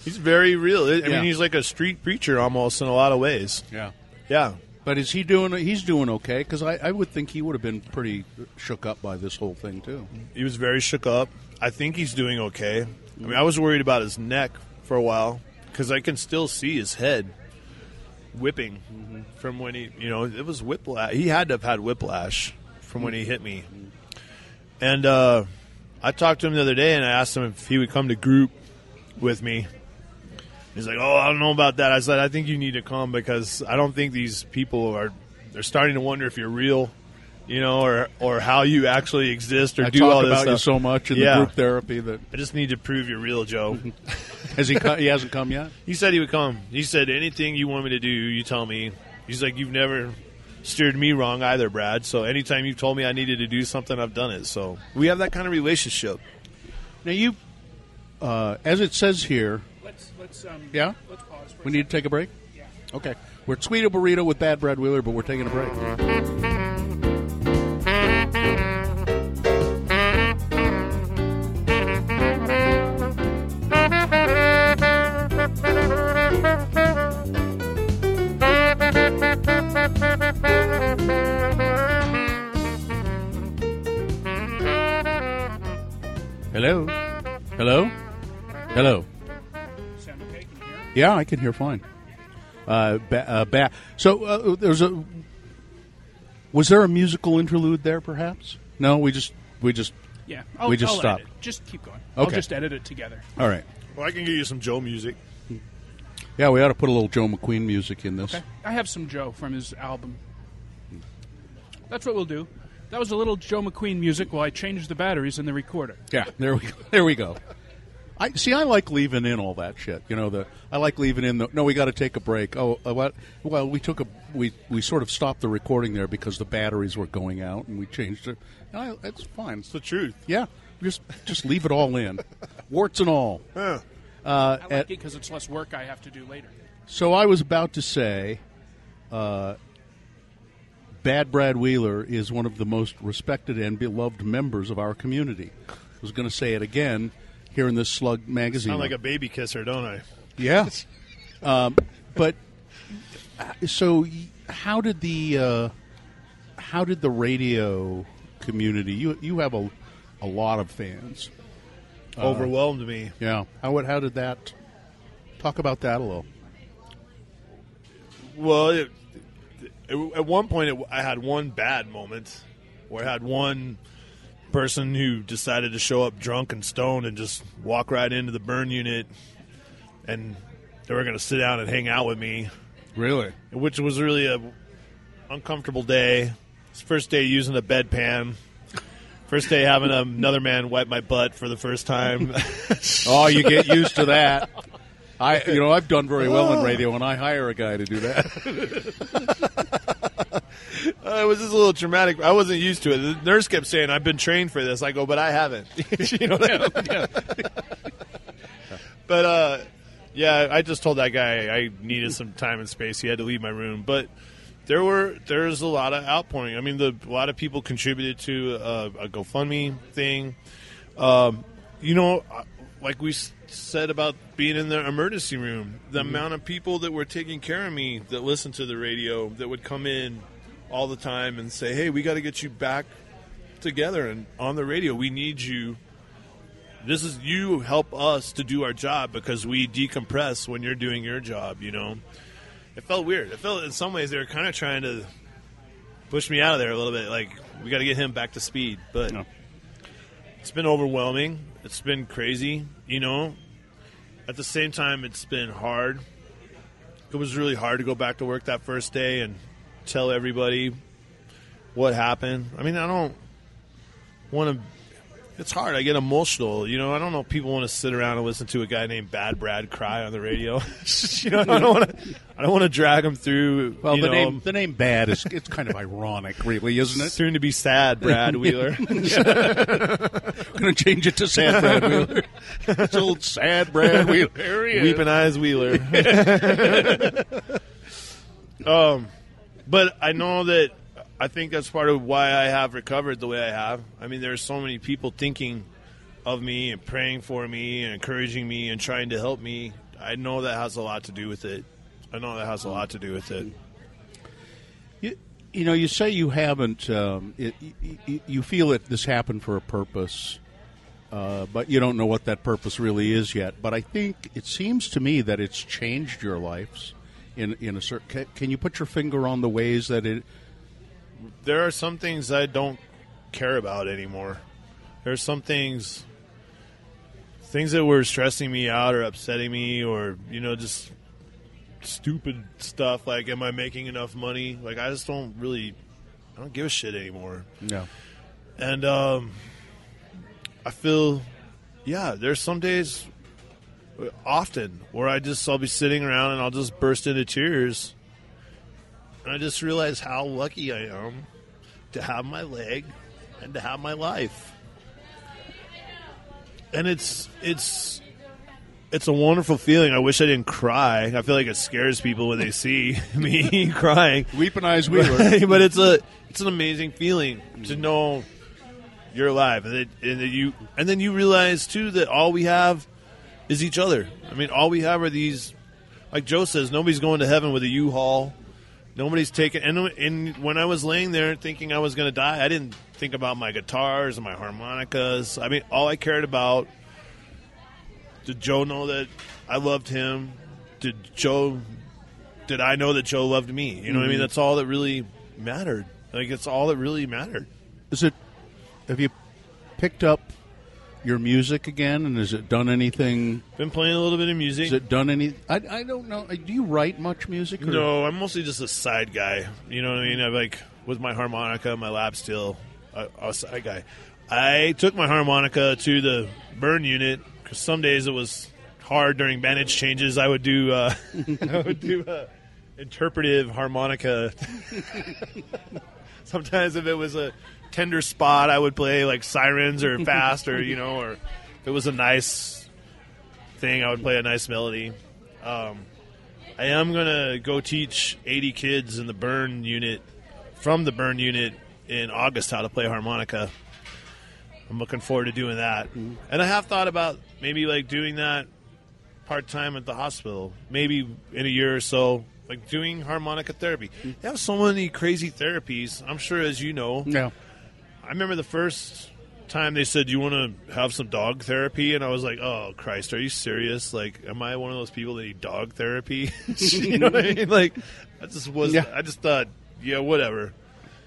He's very real. I Yeah. mean, he's like a street preacher almost in a lot of ways. Yeah. Yeah. But is he doing? He's doing okay because I, I would think he would have been pretty shook up by this whole thing too. He was very shook up. I think he's doing okay. I mean, I was worried about his neck for a while because I can still see his head whipping from when he, you know, it was whiplash. He had to have had whiplash from when he hit me. And uh, I talked to him the other day and I asked him if he would come to group with me. He's like, "Oh, I don't know about that." I said, "I think you need to come because I don't think these people are. They're starting to wonder if you're real, you know, or or how you actually exist or I do talk all this about stuff. you so much in Yeah. the group therapy that I just need to prove you're real, Joe. has he co- he hasn't come yet. he said he would come. He said anything you want me to do, you tell me. He's like you've never steered me wrong either, Brad. So anytime you've told me I needed to do something, I've done it. So we have that kind of relationship. Now you, uh, as it says here, Let's let's um, Yeah? Let's pause. For we a need to take a break. Yeah. Okay, we're at Sweeto Burrito with Bad Brad Wheeler, but we're taking a break. Hello, hello, hello. Sound okay? Can you hear? Yeah, I can hear fine. Uh, ba- uh, ba- so uh, there's a. Was there a musical interlude there? Perhaps. No, we just we just. Yeah. I'll, We just I'll stopped. edit. Just keep going. Okay. I'll Okay. just edit it together. All right. Well, I can give you some Joe music. Yeah, we ought to put a little Joe McQueen music in this. Okay. I have some Joe from his album. That's what we'll do. That was a little Joe McQueen music while I changed the batteries in the recorder. Yeah, there we go. There we go. I see. I like leaving in all that shit. You know, the I like leaving in the. No, we got to take a break. Oh, uh, what? Well, we took a we we sort of stopped the recording there because the batteries were going out, and we changed it. And I, it's fine. It's the truth. Yeah, just just leave it all in, warts and all. Huh. Uh, I like at- it because it's less work I have to do later. so I was about to say, uh, Bad Brad Wheeler is one of the most respected and beloved members of our community. I was going to say it again here in this Slug magazine. Sound like a baby kisser, don't I? Yeah. um, but uh, so, how did the uh, how did the radio community? You you have a a lot of fans. Overwhelmed me. Yeah. How how did that? Talk about that a little. Well, it, it- at one point, it, I had one bad moment where I had one person who decided to show up drunk and stoned and just walk right into the burn unit, and they were going to sit down and hang out with me, Really? which was really a uncomfortable day. It's first day using a bedpan. First day having another man wipe my butt for the first time. Oh, you get used to that. I, you know, I've done very well in radio, and I hire a guy to do that. Uh, it was just a little traumatic. I wasn't used to it. The nurse kept saying, "I've been trained for this." I go, "But I haven't." you know what I mean? But uh, yeah, I just told that guy I needed some time and space. He had to leave my room, but there were there's a lot of outpouring. I mean, the, a lot of people contributed to uh, a GoFundMe thing. Um, you know, like we said about being in the emergency room, the mm-hmm. amount of people that were taking care of me that listened to the radio that would come in all the time and say, "Hey, we got to get you back together and on the radio. We need you." This is you help us to do our job because we decompress when you're doing your job. You know, it felt weird. It felt in some ways they were kind of trying to push me out of there a little bit. Like we got to get him back to speed, but No. it's been overwhelming. It's been crazy, you know. At the same time, it's been hard. It was really hard to go back to work that first day and tell everybody what happened. I mean, I don't want to. It's hard. I get emotional. You know, I don't know if people want to sit around and listen to a guy named Bad Brad cry on the radio. you know, I don't want to. I don't want to drag him through. Well, the know, name the name Bad is it's kind of ironic, really, isn't it? soon to be sad, Brad Wheeler. Going to change it to Sad Brad Wheeler. it's old Sad Brad Wheeler. There he. Weeping Eyes Wheeler. um, but I know that I think that's part of why I have recovered the way I have. I mean, there's so many people thinking of me and praying for me and encouraging me and trying to help me. I know that has a lot to do with it. I know that has a lot to do with it. You, you know, you say you haven't. Um, it, you, you feel that this happened for a purpose, uh, but you don't know what that purpose really is yet. But I think it seems to me that it's changed your lives in in a certain. Can, can you put your finger on the ways that it? there are some things I don't care about anymore. There's some things things that were stressing me out or upsetting me or, you know, just stupid stuff like am I making enough money? Like I just don't really I don't give a shit anymore. No. And um, I feel, yeah, there's some days, often, where I just I'll be sitting around and I'll just burst into tears, and I just realize how lucky I am to have my leg and to have my life. And it's it's it's a wonderful feeling. I wish I didn't cry. I feel like it scares people when they see me crying. Weeping Eyes Wheeler. but it's a it's an amazing feeling to know you're alive, and that, and that you and then you realize too that all we have is each other. I mean, all we have are these. Like Joe says, nobody's going to heaven with a U-Haul. Nobody's taking. And, and when I was laying there thinking I was going to die, I didn't think about my guitars and my harmonicas. I mean, all I cared about. Did Joe know that I loved him? Did Joe? Did I know that Joe loved me? You know what I mean? Mm-hmm. That's all that really mattered. Like it's all that really mattered. Is it? Have you picked up your music again, and has it done anything? Been playing a little bit of music. Has it done any? I, I don't know. Do you write much music? Or? No, I'm mostly just a side guy. You know what I mean? I like with my harmonica, my lap steel, a, a side guy. I took my harmonica to the burn unit because some days it was hard during bandage changes. I would do uh, I would do uh, interpretive harmonica. Sometimes if it was a tender spot, I would play like sirens or fast or you know, or if it was a nice thing, I would play a nice melody. Um, I am gonna go teach 80 kids in the burn unit from the burn unit in August how to play harmonica. I'm looking forward to doing that, and I have thought about maybe like doing that part time at the hospital, maybe in a year or so, like doing harmonica therapy. They have so many crazy therapies. I'm sure, as you know, No. I remember the first time they said, "You want to have some dog therapy?" and I was like, "Oh Christ, are you serious? Like, am I one of those people that need dog therapy?" you know what I mean? Like, I just was. Yeah. I just thought, yeah, whatever.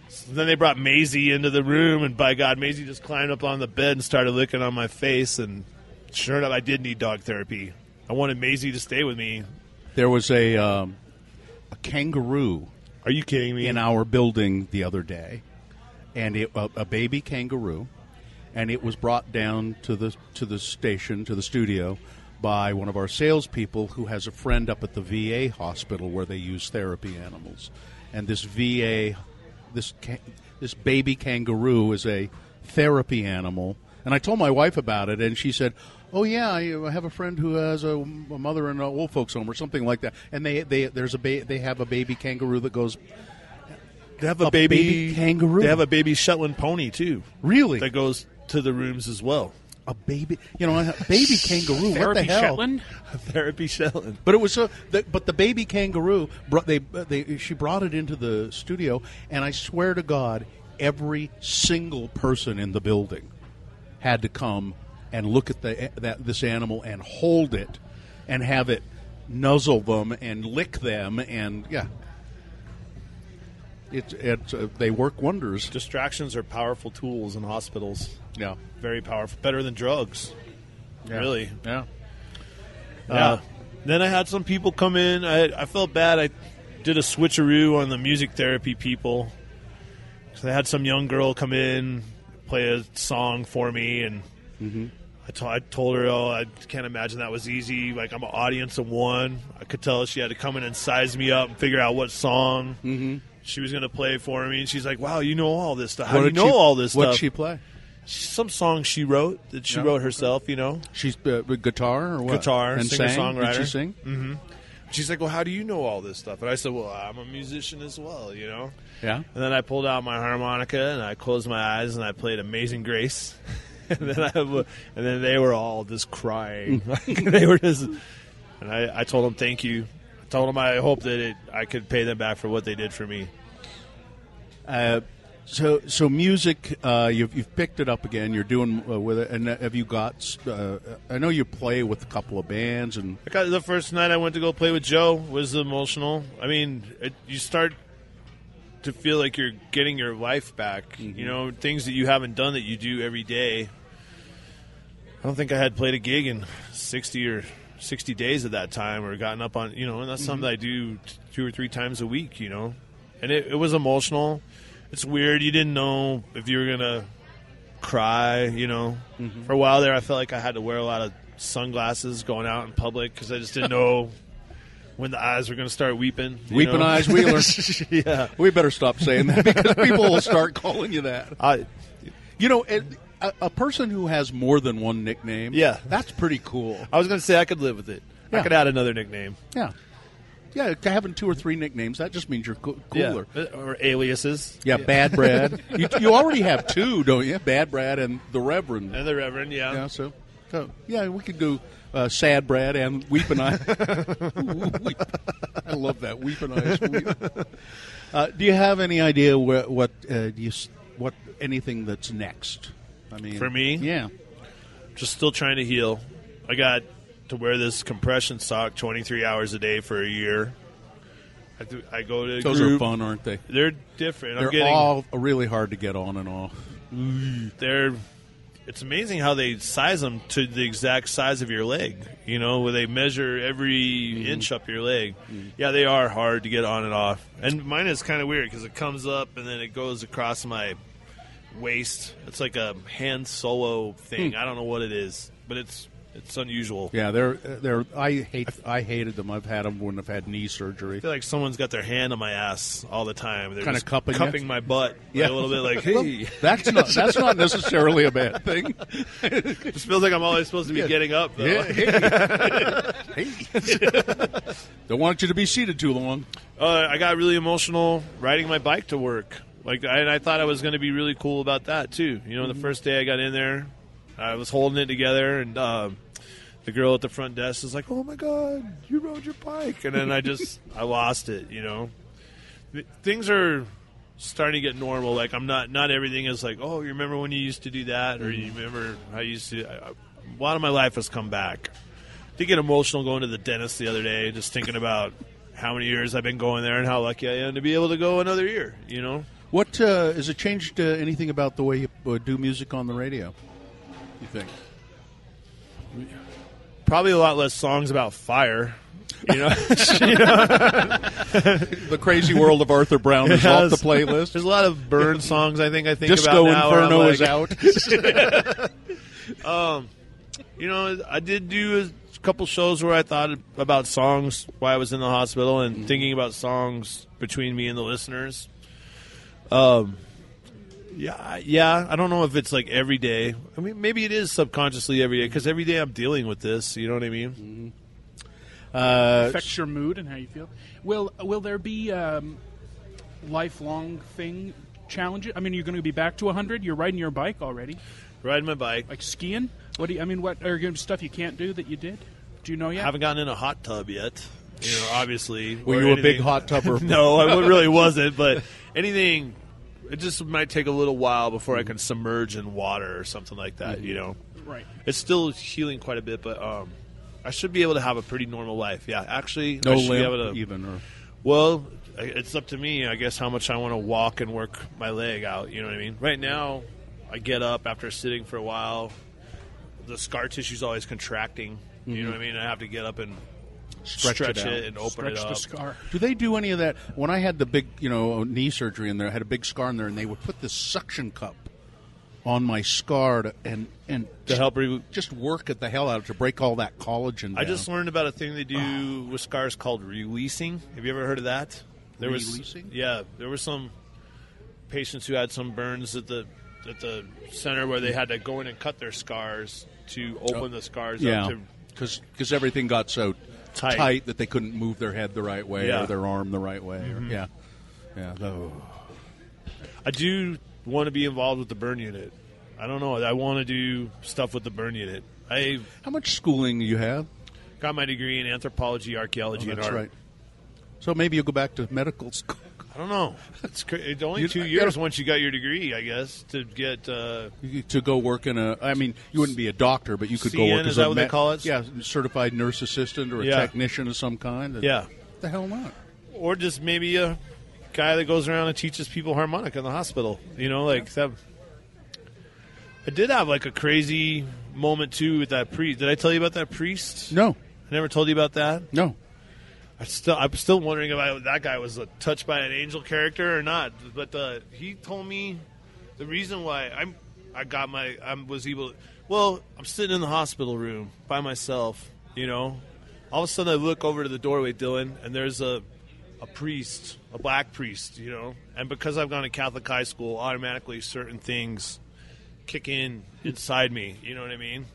So then they brought Maisie into the room, and by God, Maisie just climbed up on the bed and started licking on my face. And sure enough, I did need dog therapy. I wanted Maisie to stay with me. There was a um, a kangaroo Are you kidding me? in our building the other day, and it, a, a baby kangaroo, and it was brought down to the to the station to the studio by one of our salespeople who has a friend up at the VA hospital where they use therapy animals, and this VA, this this baby kangaroo is a therapy animal, and I told my wife about it, and she said. Oh yeah, I I have a friend who has a, a mother in an old folks home or something like that, and they, they there's a ba- they have a baby kangaroo that goes they have a, a baby, baby kangaroo. They have a baby Shetland pony too. Really? That goes to the rooms as well. a baby, you know, a baby kangaroo. what the Therapy hell? Shetland? Therapy Shetland. But it was so. The, but the baby kangaroo, brought, they, they, she brought it into the studio, and I swear to God, every single person in the building had to come and look at the that this animal and hold it, and have it nuzzle them and lick them, and yeah, it's it's uh, they work wonders. Distractions are powerful tools in hospitals. Yeah, Very powerful. Better than drugs. Really. yeah. Uh, then I had some people come in. I, I felt bad. I did a switcheroo on the music therapy people. So I had some young girl come in, play a song for me, and I, told her, "Oh, I can't imagine that was easy. Like I'm an audience of one. I could tell she had to come in and size me up and figure out what song she was going to play for me. And she's like, "Wow, you know all this stuff. How do you know she- all this stuff? What stuff?" she play? some songs she wrote that she wrote herself. You know. She's uh, guitar or what? Guitar, and singer-songwriter. Did she sing? She's like, "Well, how do you know all this stuff?" And I said, "Well, I'm a musician as well, you know." Yeah. And then I pulled out my harmonica and I closed my eyes and I played "Amazing Grace." and then I, and then they were all just crying. they were just, and I, I told them thank you. I told them I hope that it, I could pay them back for what they did for me. Uh, so, so music, uh, you've, you've picked it up again. You're doing uh, with it, and have you got? Uh, I know you play with a couple of bands, and I got the first night I went to go play with Joe was emotional. I mean, it, you start to feel like you're getting your life back. You know, things that you haven't done that you do every day. I don't think I had played a gig in sixty or sixty days at that time, or gotten up on you know, and that's something I do t- two or three times a week. You know, and it, it was emotional. it's weird. You didn't know if you were gonna cry. You know, Mm-hmm. for a while there, I felt like I had to wear a lot of sunglasses going out in public because I just didn't know when the eyes were gonna start weeping. Weeping know? eyes Wheeler. yeah. we better stop saying that because people will start calling you that. I, You know, it, a, a person who has more than one nickname, Yeah. that's pretty cool. I was gonna say I could live with it. Yeah. I could add another nickname. Yeah, yeah. Having two or three nicknames that just means you're co- cooler. Yeah. Or aliases. Yeah, Bad Brad. you, you already have two, don't you? Bad Brad and the Reverend. And the Reverend, yeah. Yeah, so, so yeah, we could do uh, Sad Brad and Weeping Eye. I I love that Weeping Eyes. Weep. Uh, do you have any idea where, what uh, do you what anything that's next? I mean, For me? yeah. Just still trying to heal. I got to wear this compression sock 23 hours a day for a year. I, th- I go to Those group. are fun, aren't they? They're different. I'm They're getting all really hard to get on and off. they're it's amazing how they size them to the exact size of your leg. You know, where they measure every Mm-hmm. inch up your leg. Yeah, they are hard to get on and off. And mine is kind of weird because it comes up and then it goes across my waist. It's like a hand solo thing. I don't know what it is, but it's it's unusual. Hmm. Yeah, they're they're. I hate I hated them. I've had them when I've had knee surgery. I feel like someone's got their hand on my ass all the time. They're Kinda just cupping you? my butt Yeah. a little bit like, Well, hey. that's not that's not necessarily a bad thing. It feels like I'm always supposed to be Yeah. getting up, though. Yeah, hey. hey. Don't want you to be seated too long. Uh, I got really emotional riding my bike to work. Like, I, and I thought I was going to be really cool about that too. You know, the first day I got in there, I was holding it together, and um, the girl at the front desk is like, "Oh my god, you rode your bike!" And then I just, I lost it. You know, Th- things are starting to get normal. Like, I'm not, not everything is like, "Oh, you remember when you used to do that?" or "You remember how you used to." I, I, a lot of my life has come back. did get emotional going to the dentist the other day, just thinking about how many years I've been going there and how lucky I am to be able to go another year. You know, What uh, has it changed uh, anything about the way you uh, do music on the radio? You think? probably a lot less songs about fire. You know, The crazy world of Arthur Brown is off the playlist. There's a lot of burn songs. I think I think Disco about now where I'm Inferno like- is out. You know, I did do a couple shows where I thought about songs while I was in the hospital and thinking about songs between me and the listeners. Um, yeah, yeah. I don't know if it's like every day. I mean, maybe it is subconsciously every day because every day I'm dealing with this. You know what I mean? Uh, affects your mood and how you feel. Will will there be um, lifelong thing challenges? I mean, you're going to be back to 100. You're riding your bike already, Riding my bike. like skiing. What do you, I mean? What are you going to be stuff you can't do that you did? Do you know yet? haven't gotten in a hot tub yet. You know, obviously. were or you a big hot tubber? no, I really wasn't. But anything, it just might take a little while before I mm. can submerge in water or something like that. You mm-hmm. know, right. it's still healing quite a bit, but um, I should be able to have a pretty normal life. Yeah, actually, No I should be able limp to. even. Or, Well, I- it's up to me, I guess, how much I want to walk and work my leg out. You know what I mean? Right now, I get up after sitting for a while. The scar tissue's always contracting. You know mm-hmm. what I mean? I have to get up and Stretch stretch, it it, and open Stretch it the up. scar. do they do any of that? When I had the big, you know, knee surgery in there, I had a big scar in there, and they would put this suction cup on my scar to, and and To help re- just work at the hell out of to break all that collagen. I just learned about a thing they do with scars called releasing. Have you ever heard of that? There Releasing? was yeah, there were some patients who had some burns at the at the center where they had to go in and cut their scars to open oh. the scars yeah, up to because everything got so Tight. tight. that they couldn't move their head the right way Yeah. Mm-hmm. or their arm the right way. Or, yeah, yeah. Oh. I do want to be involved with the burn unit. I don't know. I want to do stuff with the burn unit. I How much schooling do you have? got my degree in anthropology, archaeology, Oh, and that's art. right. So maybe you'll go back to medical school. I don't know. It's, cra- it's only You- two I years gotta- once you got your degree, I guess, to get. Uh, to go work in a. I mean, you wouldn't be a doctor, but you could go work is as that a what they call it? Yeah, certified nurse assistant or a Yeah. technician of some kind. yeah. What the hell not? or just maybe a guy that goes around and teaches people harmonica in the hospital. You know, like that. I did have like a crazy moment too with that priest. Did I tell you about that priest? No, I never told you about that. no. I still, I'm still wondering if I, that guy was uh, touched by an angel character or not. But uh, he told me the reason why I'm, I got my, I was able. To, Well, I'm sitting in the hospital room by myself. You know, all of a sudden I look over to the doorway, Dylan, and there's a, a priest, a black priest. You know, and because I've gone to Catholic high school, automatically certain things kick in inside me. You know what I mean?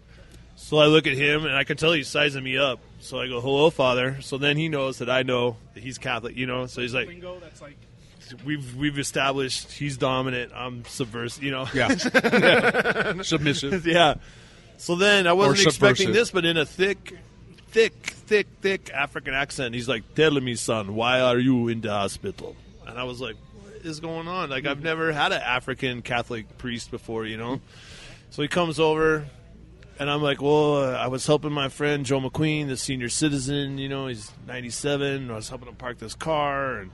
So I look at him and I can tell he's sizing me up. So I go, "Hello, Father." So then he knows that I know that he's Catholic. You know, so he's like, Lingo. That's like "We've we've established he's dominant. I'm subversive." You know, Yeah. yeah. Submissive. yeah. So then I wasn't expecting this, but in a thick, thick, thick, thick African accent, he's like, "Tell me, son, why are you in the hospital?" And I was like, "What is going on?" Like I've never had an African Catholic priest before, you know. So he comes over, and I'm like, "Well, uh, I was helping my friend Joe McQueen, the senior citizen. You know, he's 97. I was helping him park this car, and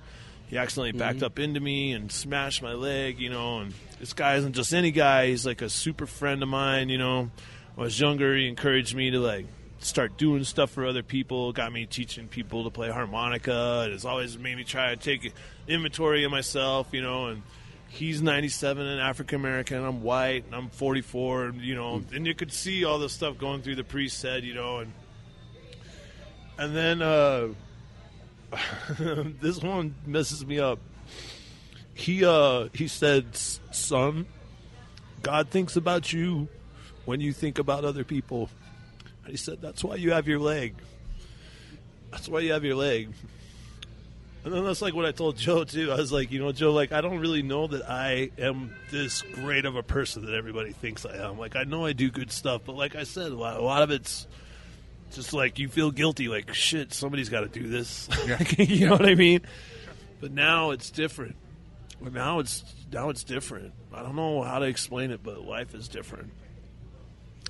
he accidentally backed up into me and smashed my leg. You know, and this guy isn't just any guy. He's like a super friend of mine. You know, when I was younger, he encouraged me to like start doing stuff for other people. Got me teaching people to play harmonica. And has always made me try to take inventory of myself. You know, and he's 97 and African American. I'm white and I'm 44. and, You know, and you could see all the stuff going through the priest's head. You know, and and then uh, this one messes me up. He uh he said, "Son, God thinks about you when you think about other people." And he said, "That's why you have your leg. That's why you have your leg." And then that's like what I told Joe too. I was like, you know, Joe, like I don't really know that I am this great of a person that everybody thinks I am. Like I know I do good stuff, but like I said, a lot, a lot of it's just like you feel guilty. Like shit, somebody's got to do this. you know what I mean? But now it's different. But now it's now it's different. I don't know how to explain it, but life is different.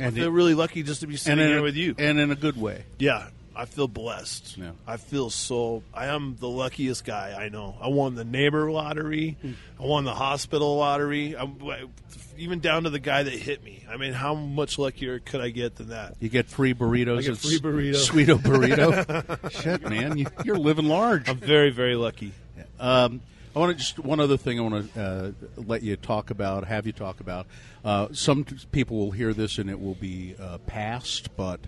I And, feel it- really lucky just to be sitting in here a, with you. And in a good way. Yeah, I feel blessed. Yeah. I feel so. I am the luckiest guy I know. I won the neighbor lottery. I won the hospital lottery. I, even down to the guy that hit me. I mean, how much luckier could I get than that? You get free burritos. I get free burrito. Sweeto burrito. Shit, man, you, you're living large. I'm very, very lucky. Um, I want to just one other thing I want to uh, let you talk about, have you talk about. Uh, some t- people will hear this and it will be uh, past, but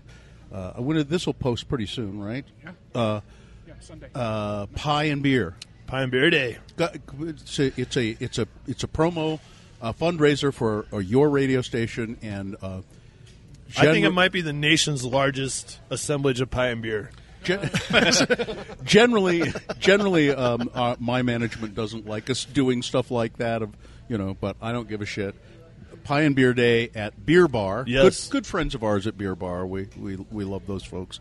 uh, I wanna- this will post pretty soon, right? Yeah. Uh, yeah, Sunday. uh, pie and beer. Pie and Beer Day. It's a it's a it's a it's a promo uh, fundraiser for uh, your radio station and. Uh, I think it might be the nation's largest assemblage of pie and beer. Gen- generally, generally, um, uh, my management doesn't like us doing stuff like that. Of you know, but I don't give a shit. Pie and Beer Day at Beer Bar. Yes. good, good friends of ours at Beer Bar. We we we love those folks.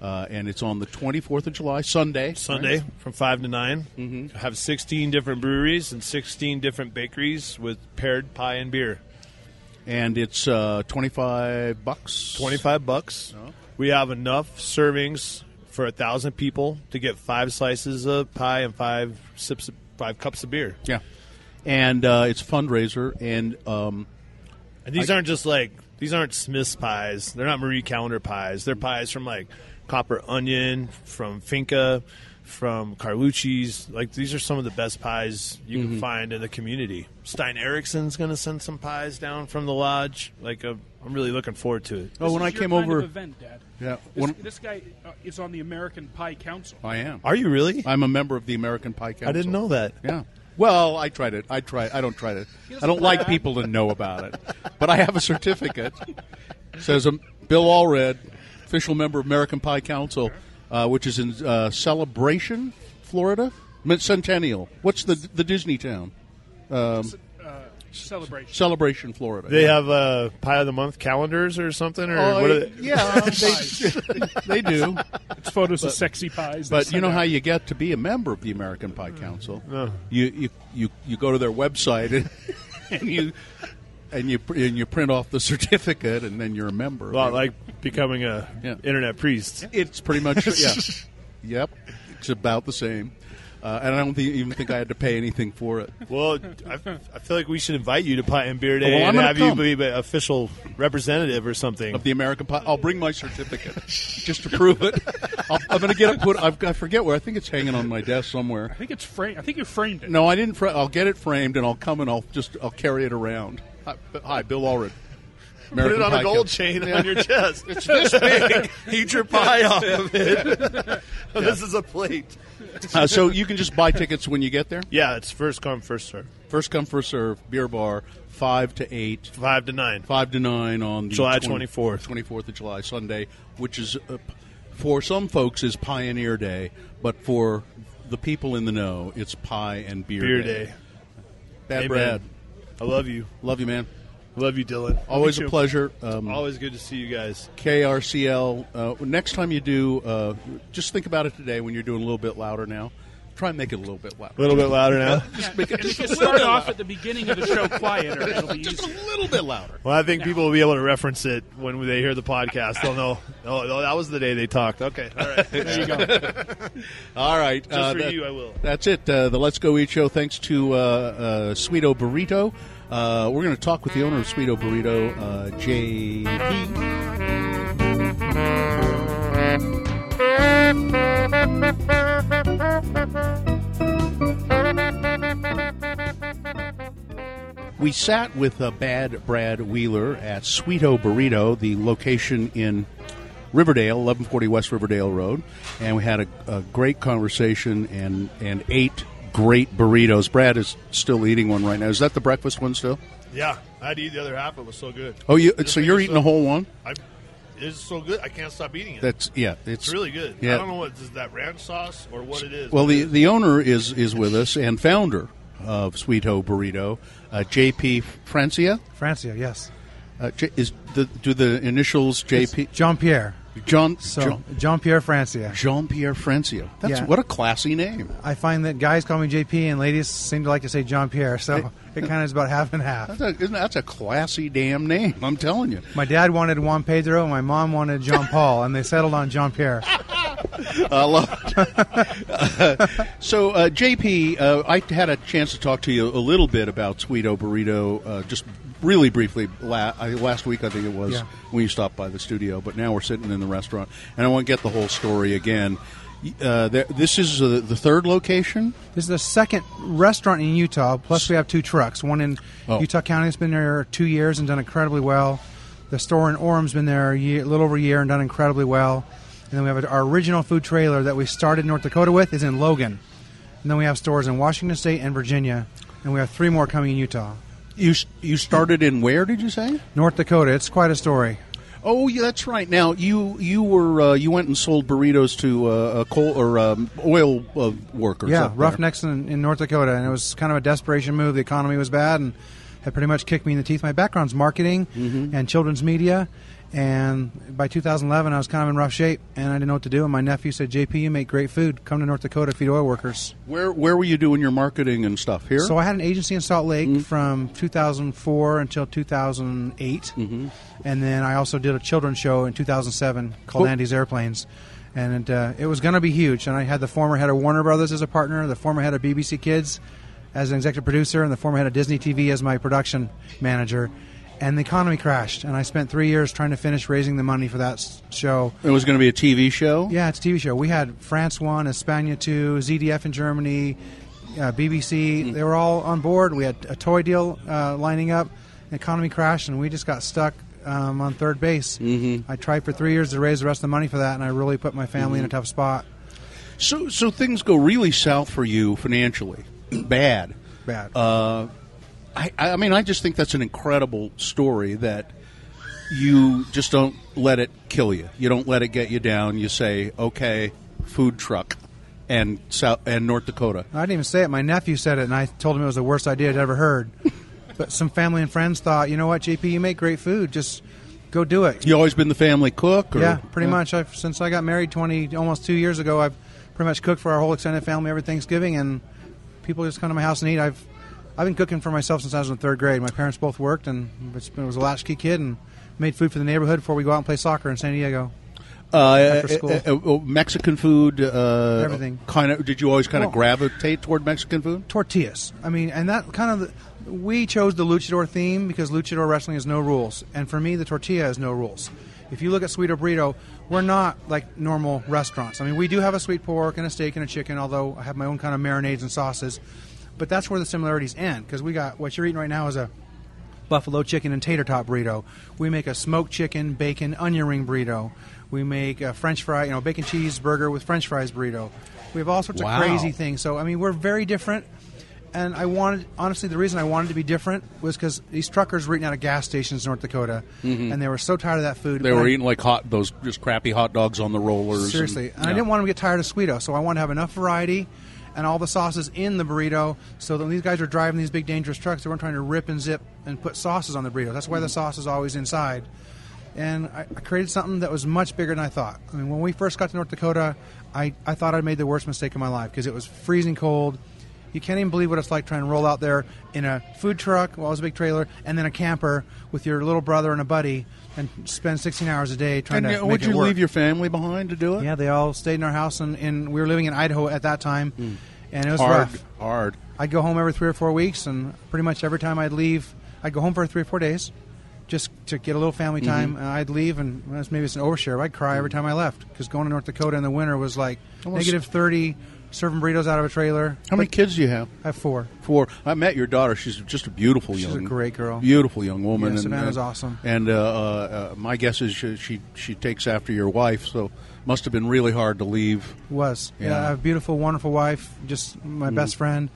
Uh, and it's on the 24th of July, Sunday. Sunday right? from five to 9 Mm-hmm. Have 16 different breweries and 16 different bakeries with paired pie and beer. and it's uh, 25 bucks. 25 bucks. We have enough servings for a thousand people to get five slices of pie and five sips, of, five cups of beer. Yeah, and uh, it's fundraiser, and um, And these aren't just like these aren't Smith's pies. They're not Marie Callender pies. They're pies from like Copper Onion, from Finca, from Carlucci's. Like these are some of the best pies you Mm-hmm. can find in the community. Stein Eriksen's going to send some pies down from the lodge. Like uh, I'm really looking forward to it. oh, This when is I your came kind over, of event, Dad. yeah, This, when, this guy uh, is on the American Pie Council. I am. Are you really? I'm a member of the American Pie Council. I didn't know that. Yeah. Well, I tried it. I try. I don't try to. I don't like people to know about it, but I have a certificate. says um, Bill Allred, official member of American Pie Council, uh, which is in uh, Celebration, Florida, Centennial. What's the the Disney town? Uh, celebration. Celebration, Florida. They have uh, pie of the month calendars or something, or Oh, what are they? yeah, they, they do. It's photos of sexy pies. But you know out. how you get to be a member of the American Pie Council? You, you you you go to their website and, and you and you and you print off the certificate, and then you're a member. A lot like becoming a Yeah. internet priest. it's pretty much yeah. yep, it's about the same. Uh, and I don't thi- even think I had to pay anything for it. Well, I, I feel like we should invite you to Pie and Beer Day Well, I'm and gonna have come. you be an official representative or something. Of the American Pie, I'll bring my certificate just to prove it. I'll, I'm going to get it put. I've, I forget where. I think it's hanging on my desk somewhere. I think it's framed. I think you framed it. No, I didn't. Fra- I'll get it framed and I'll come and I'll just I'll carry it around. Hi, hi Bill Allred. Put it on a gold Kid. chain on your chest. It's this big. Eat your pie off of it. This is a plate. Uh, so you can just buy tickets when you get there. Yeah, it's first come, first serve. First come, first serve. Beer bar, five to eight, Five to nine. five to nine on the July 24th. 24th of July, Sunday, which is uh, for some folks is Pioneer Day, but for the people in the know, it's Pie and Beer, Beer day. Bad Amen. Brad, I love you. love you, man. Love you, Dylan. Always a pleasure. Um, Always good to see you guys. KRCL. Uh, next time you do, uh, just think about it today when you're doing a little bit louder now. Try and make it a little bit louder. A little bit louder now. Just make it And just a little start bit off louder. at the beginning of the show quieter, it'll be Just a little bit louder. Well, I think people will be able to reference it when they hear the podcast. They'll know. Oh, oh, that was the day they talked. Okay, all right. There you go. All right. Just uh, for that- you, I will. That's it. Uh, the Let's Go Eat Show. Thanks to uh, uh, Sweeto Burrito. Uh, we're going to talk with the owner of Sweeto Burrito, uh, JP. We sat with uh, Bad Brad Wheeler at Sweeto Burrito, the location in Riverdale, 1140 West Riverdale Road, and we had a, a great conversation and, and ate great burritos. Brad is still eating one right now. Is that the breakfast one still? Yeah, I had to eat the other half. It was so good. Oh, you, This so thing you're is eating so- a whole one? I, it's so good. I can't stop eating it. That's yeah. It's, it's really good. Yeah. I don't know what is that ranch sauce or what it is. Well, the the owner is is with us and founder of Sweeto Burrito, uh, JP Francia. Francia, yes. Uh, J- is the do the initials JP Jean Pierre. John So Jean Pierre Francia. Jean Pierre Francia. That's Yeah. what a classy name. I find that guys call me JP and ladies seem to like to say Jean Pierre, so it kind of is about half and half. That's a, isn't that's a classy damn name. I'm telling you. My dad wanted Juan Pedro, and my mom wanted Jean Paul, and they settled on Jean Pierre. I love it. so, uh, JP, uh, I had a chance to talk to you a little bit about Sweeto Burrito, uh, just really briefly la- last week, I think it was, Yeah. when you stopped by the studio. But now we're sitting in the restaurant, and I want to get the whole story again. Uh, there, this is uh, the third location. This is the second restaurant in Utah. Plus, we have two trucks. One in Oh. Utah County has been there two years and done incredibly well. The store in Orem's been there a, year, a little over a year and done incredibly well. And then we have our original food trailer that we started in North Dakota with is in Logan. And then we have stores in Washington State and Virginia. And we have three more coming in Utah. You you started in where? Did you say? North Dakota, it's quite a story. Oh, yeah, that's right. Now you you were uh, you went and sold burritos to uh, a coal or um, oil uh, workers. Yeah. Roughnecks in, in North Dakota, and it was kind of a desperation move. The economy was bad, and had pretty much kicked me in the teeth. My background's marketing Mm-hmm. and children's media, and by 2011, I was kind of in rough shape, and I didn't know what to do. And my nephew said, "JP, you make great food. Come to North Dakota, feed oil workers." Where where were you doing your marketing and stuff here? So I had an agency in Salt Lake from 2004 until 2008, Mm-hmm. and then I also did a children's show in 2007 called Cool. Andy's Airplanes, and uh, it was going to be huge. And I had the former head of Warner Brothers as a partner, the former head of BBC Kids as an executive producer, and the former head of Disney TV as my production manager. And the economy crashed, and I spent three years trying to finish raising the money for that s- show. it was going to be a TV show. Yeah, it's a TV show. We had France one, Espana two, ZDF in Germany, uh, BBC. They were all on board. We had a toy deal uh, lining up. The economy crashed, and we just got stuck um, on third base. Mm-hmm. I tried for three years to raise the rest of the money for that, and I really put my family in a tough spot. So so things go really south for you financially, bad. Bad. Uh, I I mean I just think that's an incredible story that you just don't let it kill you. You don't let it get you down. You say okay, food truck, and South and North Dakota. I didn't even say it. My nephew said it, and I told him it was the worst idea I'd ever heard. but some family and friends thought, you know what, JP, you make great food. Just go do it. You always been the family cook, or Yeah, pretty much. I've, since I got married twenty, almost two years ago, I've pretty much cooked for our whole extended family every Thanksgiving, and people just come to my house and eat. I've I've been cooking for myself since I was in third grade. My parents both worked, and it's I was a latchkey kid and made food for the neighborhood before we go out and play soccer in San Diego. Uh, after school. uh, uh, uh, Mexican food, uh, Everything. Kind of. Did you always kind of Well- gravitate toward Mexican food? tortillas. I mean, and that kind of the, we chose the luchador theme because luchador wrestling has no rules, and for me, the tortilla has no rules. If you look at Sweeto Burrito, we're not like normal restaurants. I mean, we do have a sweet pork and a steak and a chicken, although I have my own kind of marinades and sauces. But that's where the similarities end because we got what you're eating right now is a buffalo chicken and tater tot burrito. We make a smoked chicken, bacon, onion ring burrito. We make a French fry, you know, bacon cheeseburger with French fries burrito. We have all sorts Wow. of crazy things. So I mean, we're very different. And I wanted, honestly, the reason I wanted to be different was because these truckers were eating out of gas stations in North Dakota, and they were so tired of that food. Mm-hmm. They But were I- eating like hot those just crappy hot dogs on the rollers. Seriously, and, and I didn't want them to get tired of Sweeto, so I wanted to have enough variety and all the sauces in the burrito. So when these guys are driving these big dangerous trucks, they weren't trying to rip and zip and put sauces on the burrito. That's why the mm. sauce is always inside. And I, I created something that was much bigger than I thought. I mean, when we first got to North Dakota, I, I thought I'd made the worst mistake of my life because it was freezing cold. You can't even believe what it's like trying to roll out there in a food truck, well, it was a big trailer, and then a camper with your little brother and a buddy, and spend 16 hours a day trying And, to uh, would you work. leave your family behind to do it? Yeah, they all stayed in our house, and, and we were living in Idaho at that time, and it was hard, rough. hard. I'd go home every three or four weeks, and pretty much every time I'd leave, I'd go home for three or four days, just to get a little family Mm-hmm. time. And I'd leave, and well, maybe it's an overshare. but I'd cry every time I left because going to North Dakota in the winter was like negative thirty, serving burritos out of a trailer. How many kids do you have? I have four. Four. I met your daughter. She's just a beautiful young woman. She's a great girl. beautiful young woman. Yeah, and, Savannah's uh, awesome. And uh, uh, uh, my guess is she, she she takes after your wife, so must have been really hard to leave. Was yeah. Yeah. I have a beautiful, wonderful wife, just my Mm-hmm. best friend,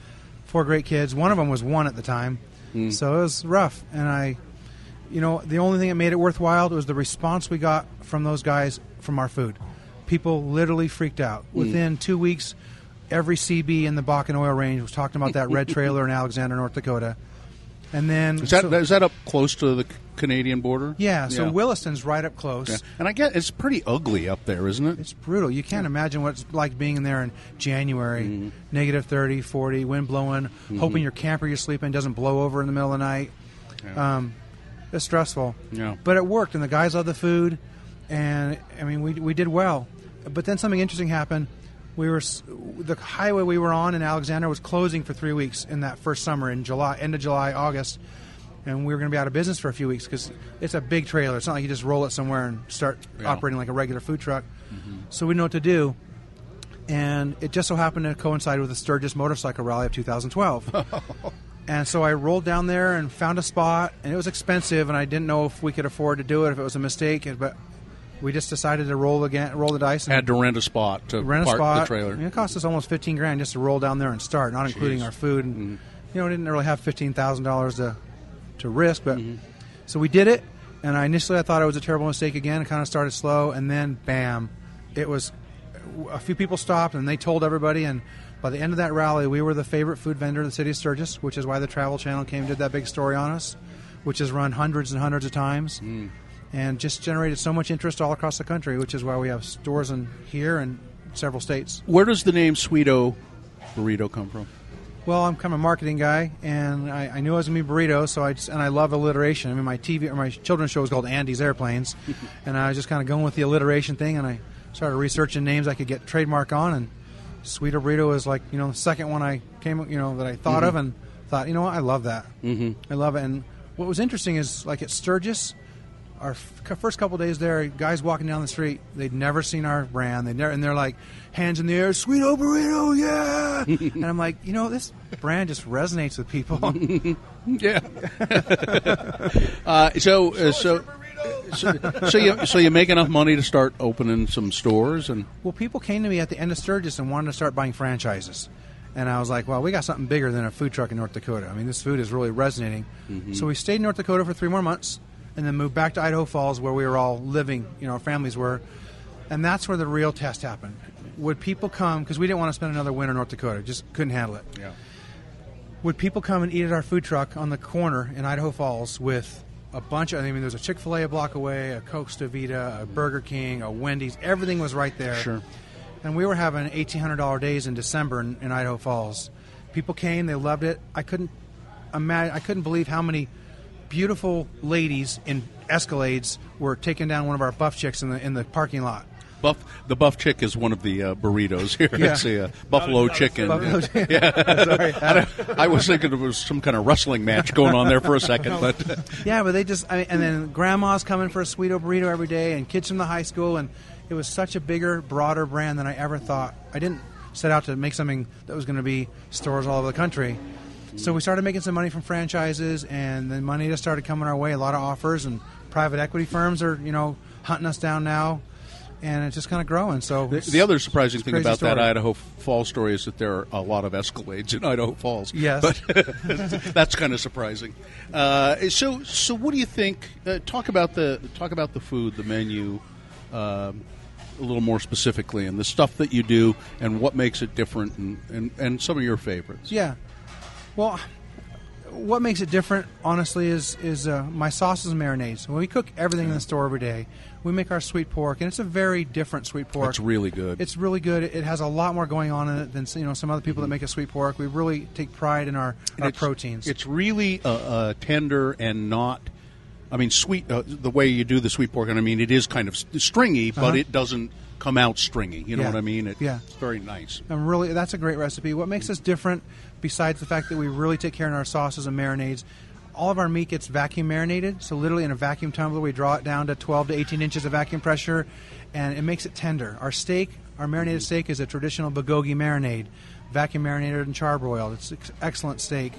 four great kids. One of them was one at the time, Mm. so it was rough. And I, you know, the only thing that made it worthwhile was the response we got from those guys from our food. People literally freaked out Mm. within two weeks. Every CB in the Bakken Oil Range was talking about that red trailer in Alexander, North Dakota. And then Is that so- is that up close to the Canadian border? yeah, so Yeah. Williston's right up close. Yeah. And I get it's pretty ugly up there, isn't it? It's brutal. You can't imagine what it's like being in there in January, Mm-hmm. negative 30, 40, wind blowing, hoping your camper you're sleeping doesn't blow over in the middle of the night. Um, it's stressful. Yeah. But it worked, and the guys loved the food, and I mean, we, we did well. But then something interesting happened. We were the highway we were on in Alexander was closing for three weeks in that first summer in July, end of July, August, and we were going to be out of business for a few weeks because it's a big trailer. It's not like you just roll it somewhere and start Yeah. operating like a regular food truck. Mm-hmm. So we know what to do, and it just so happened to coincide with the Sturgis Motorcycle Rally of 2012. And so I rolled down there and found a spot, and it was expensive, and I didn't know if we could afford to do it, if it was a mistake. But we just decided to roll again, roll the dice, and Had to rent a spot to rent a park spot. the trailer. And it cost us almost fifteen grand just to roll down there and start, not including our food. And Mm-hmm. you know, we didn't really have fifteen thousand dollars to to risk, but Mm-hmm. so we did it. And I initially I thought it was a terrible mistake again. It kind of started slow, and then bam, it was. A few people stopped, and they told everybody. And by the end of that rally, we were the favorite food vendor in the city of Sturgis, which is why the Travel Channel came and did that big story on us, which has run hundreds and hundreds of times, and just generated so much interest all across the country. Which is why we have stores in here and several states. Where does the name Sweeto Burrito come from? Well, I'm kind of a marketing guy, and I, I knew I was gonna be burrito, so I just, and I love alliteration. I mean, my TV or my children's show is called Andy's Airplanes, and I was just kind of going with the alliteration thing, and I started researching names I could get trademark on, and Sweeto Burrito is like you know the second one I came you know that I thought of, and thought you know what I love that, mm-hmm. I love it. And what was interesting is like at Sturgis, our f- first couple days there, guys walking down the street, they'd never seen our brand. They never, and they're like, hands in the air, sweet old burrito, yeah. and I'm like, you know, this brand just resonates with people. Yeah. uh, so, uh, so, so, so you so you make enough money to start opening some stores and well, people came to me at the end of Sturgis and wanted to start buying franchises. And I was like, well, we got something bigger than a food truck in North Dakota. I mean, this food is really resonating. So we stayed in North Dakota for three more months and then moved back to Idaho Falls where we were all living, you know, our families were. And that's where the real test happened. Would people come, because we didn't want to spend another winter in North Dakota, just couldn't handle it. yeah. would people come and eat at our food truck on the corner in Idaho Falls with a bunch of, I mean, there's a Chick fil A a block away, a Costa Vida, a Burger King, a Wendy's, everything was right there. Sure. And we were having $1,800 days in December in, in Idaho Falls. People came, they loved it. I couldn't imagine, I couldn't believe how many beautiful ladies in Escalades were taking down one of our buff chicks in the, in the parking lot. Buff, the buff chick is one of the uh, burritos here. Yeah. It's a uh, buffalo Not chicken. Buffalo chicken. Yeah. Sorry. I, I was thinking it was some kind of wrestling match going on there for a second, but Yeah, but they just, I mean, and then grandma's coming for a Sweeto burrito every day, and kids from the high school, and it was such a bigger, broader brand than I ever thought. I didn't set out to make something that was going to be stores all over the country. So we started making some money from franchises, and then money just started coming our way. A lot of offers, and private equity firms are, you know, hunting us down now, and it's just kind of growing. So the, the other surprising thing about that. Idaho Falls story is that there are a lot of Escalades in Idaho Falls. Yes. but that's kind of surprising. Uh, so, so what do you think? Uh, talk about the talk about the food, the menu, um, a little more specifically, and the stuff that you do, and what makes it different, and, and, and some of your favorites. Yeah. Well, what makes it different, honestly, is is uh, my sauces and marinades. When we cook everything in the store every day, we make our sweet pork, and it's a very different sweet pork. It's really good. It's really good. It has a lot more going on in it than you know some other people that make a sweet pork. We really take pride in our, our it's- proteins. It's really uh, uh, tender and not. I mean, sweet. Uh, the way you do the sweet pork, and I mean, it is kind of stringy, but Uh-huh. it doesn't come out stringy. You know Yeah. what I mean? It, Yeah. It's very nice. And really, that's a great recipe. What makes us different, besides the fact that we really take care of our sauces and marinades, all of our meat gets vacuum marinated. So literally in a vacuum tumbler, we draw it down to 12 to 18 inches of vacuum pressure, and it makes it tender. Our steak, our marinated steak, is a traditional bulgogi marinade, vacuum marinated and charbroiled. It's ex- excellent steak.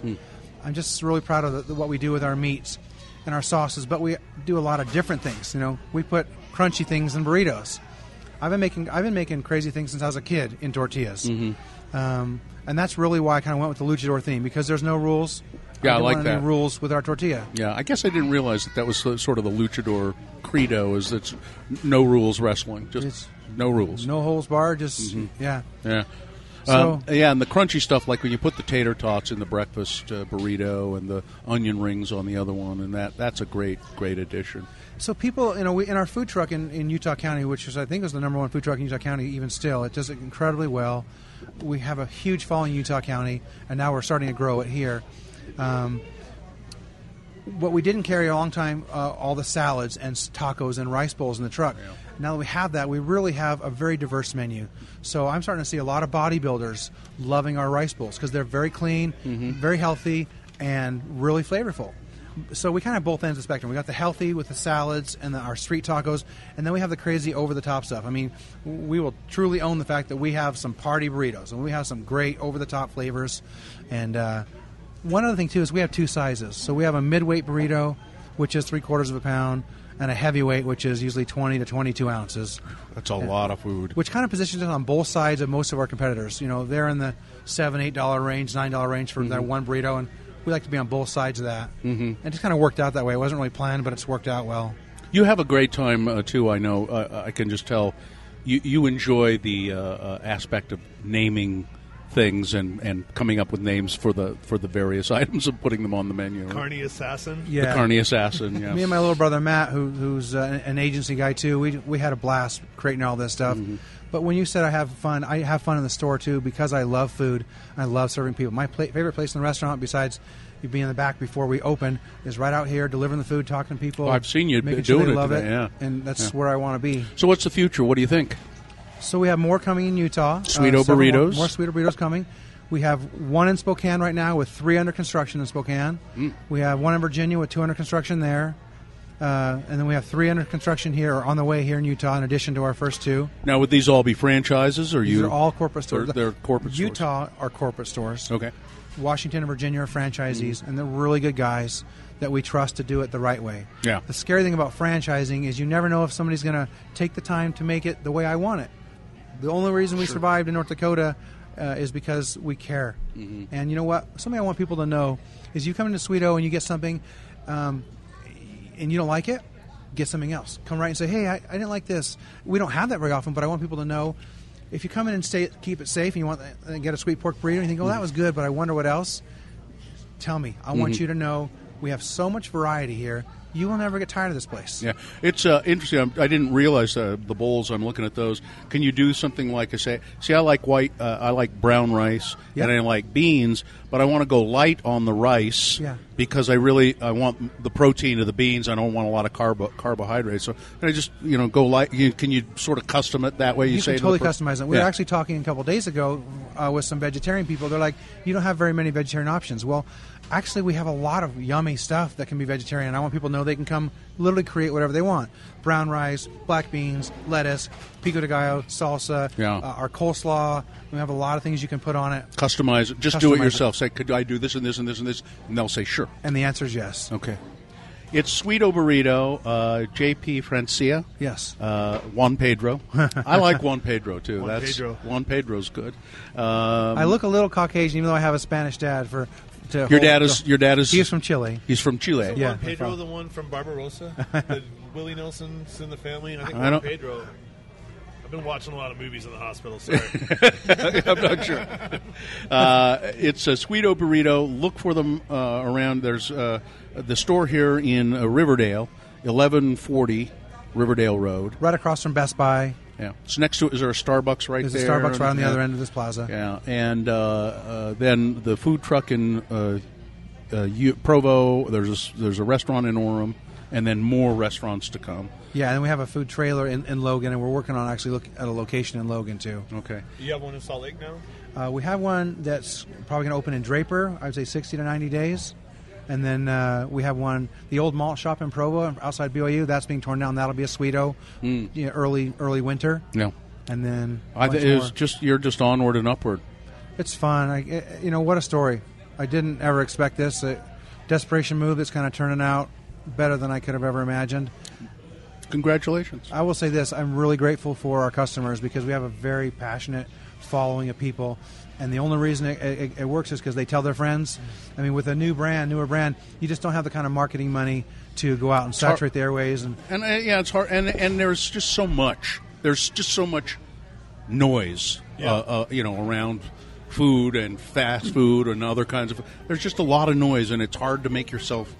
I'm just really proud of the, the- what we do with our meats and our sauces, but we do a lot of different things. You know, we put crunchy things in burritos. I've been making I've been making crazy things since I was a kid in tortillas, Mm-hmm. um, and that's really why I kind of went with the luchador theme because there's no rules. Yeah, I didn't like that. rules with our tortilla. Yeah, I guess I didn't realize that that was sort of the luchador credo. Is that no rules wrestling, just It's- no rules. No holes barred. Just Mm-hmm. yeah. Yeah. So- Um, yeah, and the crunchy stuff, like when you put the tater tots in the breakfast uh, burrito and the onion rings on the other one, and that that's a great, great addition. So people, you know, we, in our food truck in, in Utah County, which is I think is the number one food truck in Utah County, even still, it does it incredibly well. We have a huge following in Utah County, and now we're starting to grow it here. Um, what we didn't carry a long time, uh, all the salads and tacos and rice bowls in the truck. Now that we have that, we really have a very diverse menu. So I'm starting to see a lot of bodybuilders loving our rice bowls because they're very clean, very healthy, and really flavorful. So we kind of both ends of the spectrum. We got the healthy with the salads and the, our street tacos, and then we have the crazy over the top stuff. I mean, we will truly own the fact that we have some party burritos and we have some great over the top flavors. And uh, one other thing too is we have two sizes. So we have a midweight burrito, which is three quarters of a pound, and a heavyweight, which is usually 20 to 22 ounces, That's a lot of food. which kind of positions us on both sides of most of our competitors. You know, they're in the seven, eight dollar range, nine dollar range for that one burrito, and we like to be on both sides of that. Mm-hmm. And it just kind of worked out that way. It wasn't really planned, but it's worked out well. You have a great time uh, too. I know. Uh, I can just tell. You you enjoy the uh, uh, aspect of naming things and, and coming up with names for the for the various items and putting them on the menu. Carney Assassin. The carne assassin. Yes. Me and my little brother Matt, who, who's uh, an agency guy too, we we had a blast creating all this stuff. Mm-hmm. But when you said I have fun, I have fun in the store too because I love food. I love serving people. My pla- favorite place in the restaurant, besides you being in the back before we open, is right out here delivering the food, talking to people. Oh, I've seen you making doing sure they it love today, it, yeah. and that's Yeah. where I want to be. so what's the future? What do you think? So we have more coming in Utah. Sweeto Uh, several more- burritos. More, Sweeto burritos coming. We have one in Spokane right now with three under construction in Spokane. Mm. We have one in Virginia with two under construction there. Uh, and then we have three under construction here or on the way here in Utah in addition to our first two. Now, would these all be franchises, or These you? are all corporate stores. They're, they're corporate stores. Utah are corporate stores. Okay. Washington and Virginia are franchisees, and they're really good guys that we trust to do it the right way. Yeah. The scary thing about franchising is you never know if somebody's going to take the time to make it the way I want it. The only reason we survived in North Dakota uh, is because we care. And you know what? Something I want people to know is you come into Sweeto and you get something, um, and you don't like it, get something else. Come right and say, hey, I, I didn't like this. We don't have that very often, but I want people to know if you come in and stay, keep it safe and you want to get a sweet pork burrito and you think, oh, that was good, but I wonder what else, tell me. I want you to know we have so much variety here. You will never get tired of this place. Yeah, it's uh, interesting. I'm, I didn't realize uh, the bowls. I'm looking at those. Can you do something like I say? See, I like white. Uh, I like brown rice, Yeah. and I like beans. But I want to go light on the rice Yeah. because I really I want the protein of the beans. I don't want a lot of carbo- carbohydrates. So can I just you know go light? You, can you sort of custom it that way? You, You say can to totally per- customize it. We Yeah. were actually talking a couple days ago uh, with some vegetarian people. They're like, you don't have very many vegetarian options. Well, actually, we have a lot of yummy stuff that can be vegetarian. I want people to know they can come literally create whatever they want: brown rice, black beans, lettuce, pico de gallo, salsa, Yeah. uh, our coleslaw. We have a lot of things you can put on it, customize it. Just do it Customize it. yourself. Say, could I do this and this and this and this? And they'll say, sure. and the answer is yes. Okay. It's Sweeto Burrito, uh, JP Francia. Yes. Uh, Juan Pedro. I like Juan Pedro too. Juan That's Pedro. Juan Pedro's good. Um, I look a little Caucasian, even though I have a Spanish dad. For to your dad is to- your dad is He's from Chile. he's from Chile. Yeah. Pedro, no the one from Barbarosa, that Willie Nelson's in the family. I think I don't- Pedro. I've been watching a lot of movies in the hospital. Sorry. I'm not sure. Uh, it's a Sweeto Burrito. Look for them uh, around. There's uh, the store here in uh, Riverdale, 1140 Riverdale Road. Right across from Best Buy. Yeah. It's next to. it is there a Starbucks right There's a? Starbucks right on the Yeah. other end of this plaza. Yeah, and uh, uh, then the food truck in uh, uh, U- Provo. There's a, s- there's a restaurant in Orem, and then more restaurants to come. Yeah, and we have a food trailer in, in Logan, and we're working on actually look at a location in Logan too. Okay. you have one in Salt Lake now. Uh, we have one that's probably going to open in Draper. I'd say 60 to 90 days, and then uh, we have one, the old malt shop in Provo outside BYU. That's being torn down. That'll be a Sweeto, you know, early early winter, Yeah. and then. I th- it's just you're just onward and upward. It's fun. I, eh, you know what a story. I didn't ever expect this. A desperation move that's kind of turning out better than I could have ever imagined. Congratulations. I will say this: I'm really grateful for our customers because we have a very passionate following of people, and the only reason it, it, it works is because they tell their friends. I mean, with a new brand, newer brand, you just don't have the kind of marketing money to go out and hard- saturate the airways. And And uh, yeah, it's hard. And and there's just so much. There's just so much noise. Yeah. Uh, uh, you know, around food and fast food and other kinds of. There's just a lot of noise, and it's hard to make yourself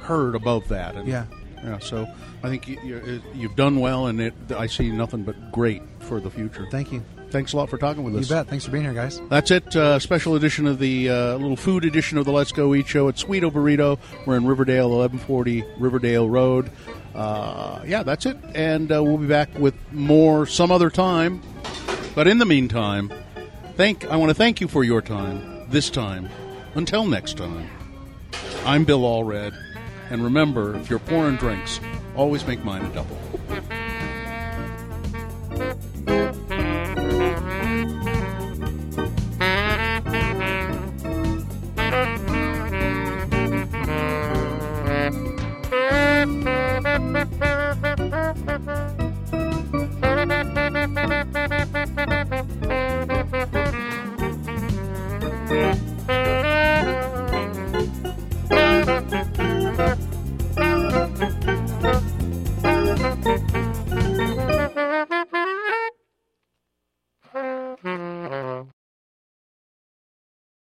heard above that. And, Yeah. Yeah. So I think you, you, you've done well, and it, I see nothing but great for the future. thank you. Thanks a lot for talking with us. You bet. Thanks for being here, guys. That's it. Uh, special edition of the uh, little food edition of the Let's Go Eat Show. It's Sweeto Burrito. We're in Riverdale, 1140 Riverdale Road. Uh, yeah, that's it. And uh, we'll be back with more some other time. But in the meantime, thank I want to thank you for your time this time. Until next time, I'm Bill Allred. And remember, if you're pouring drinks, always make mine a double.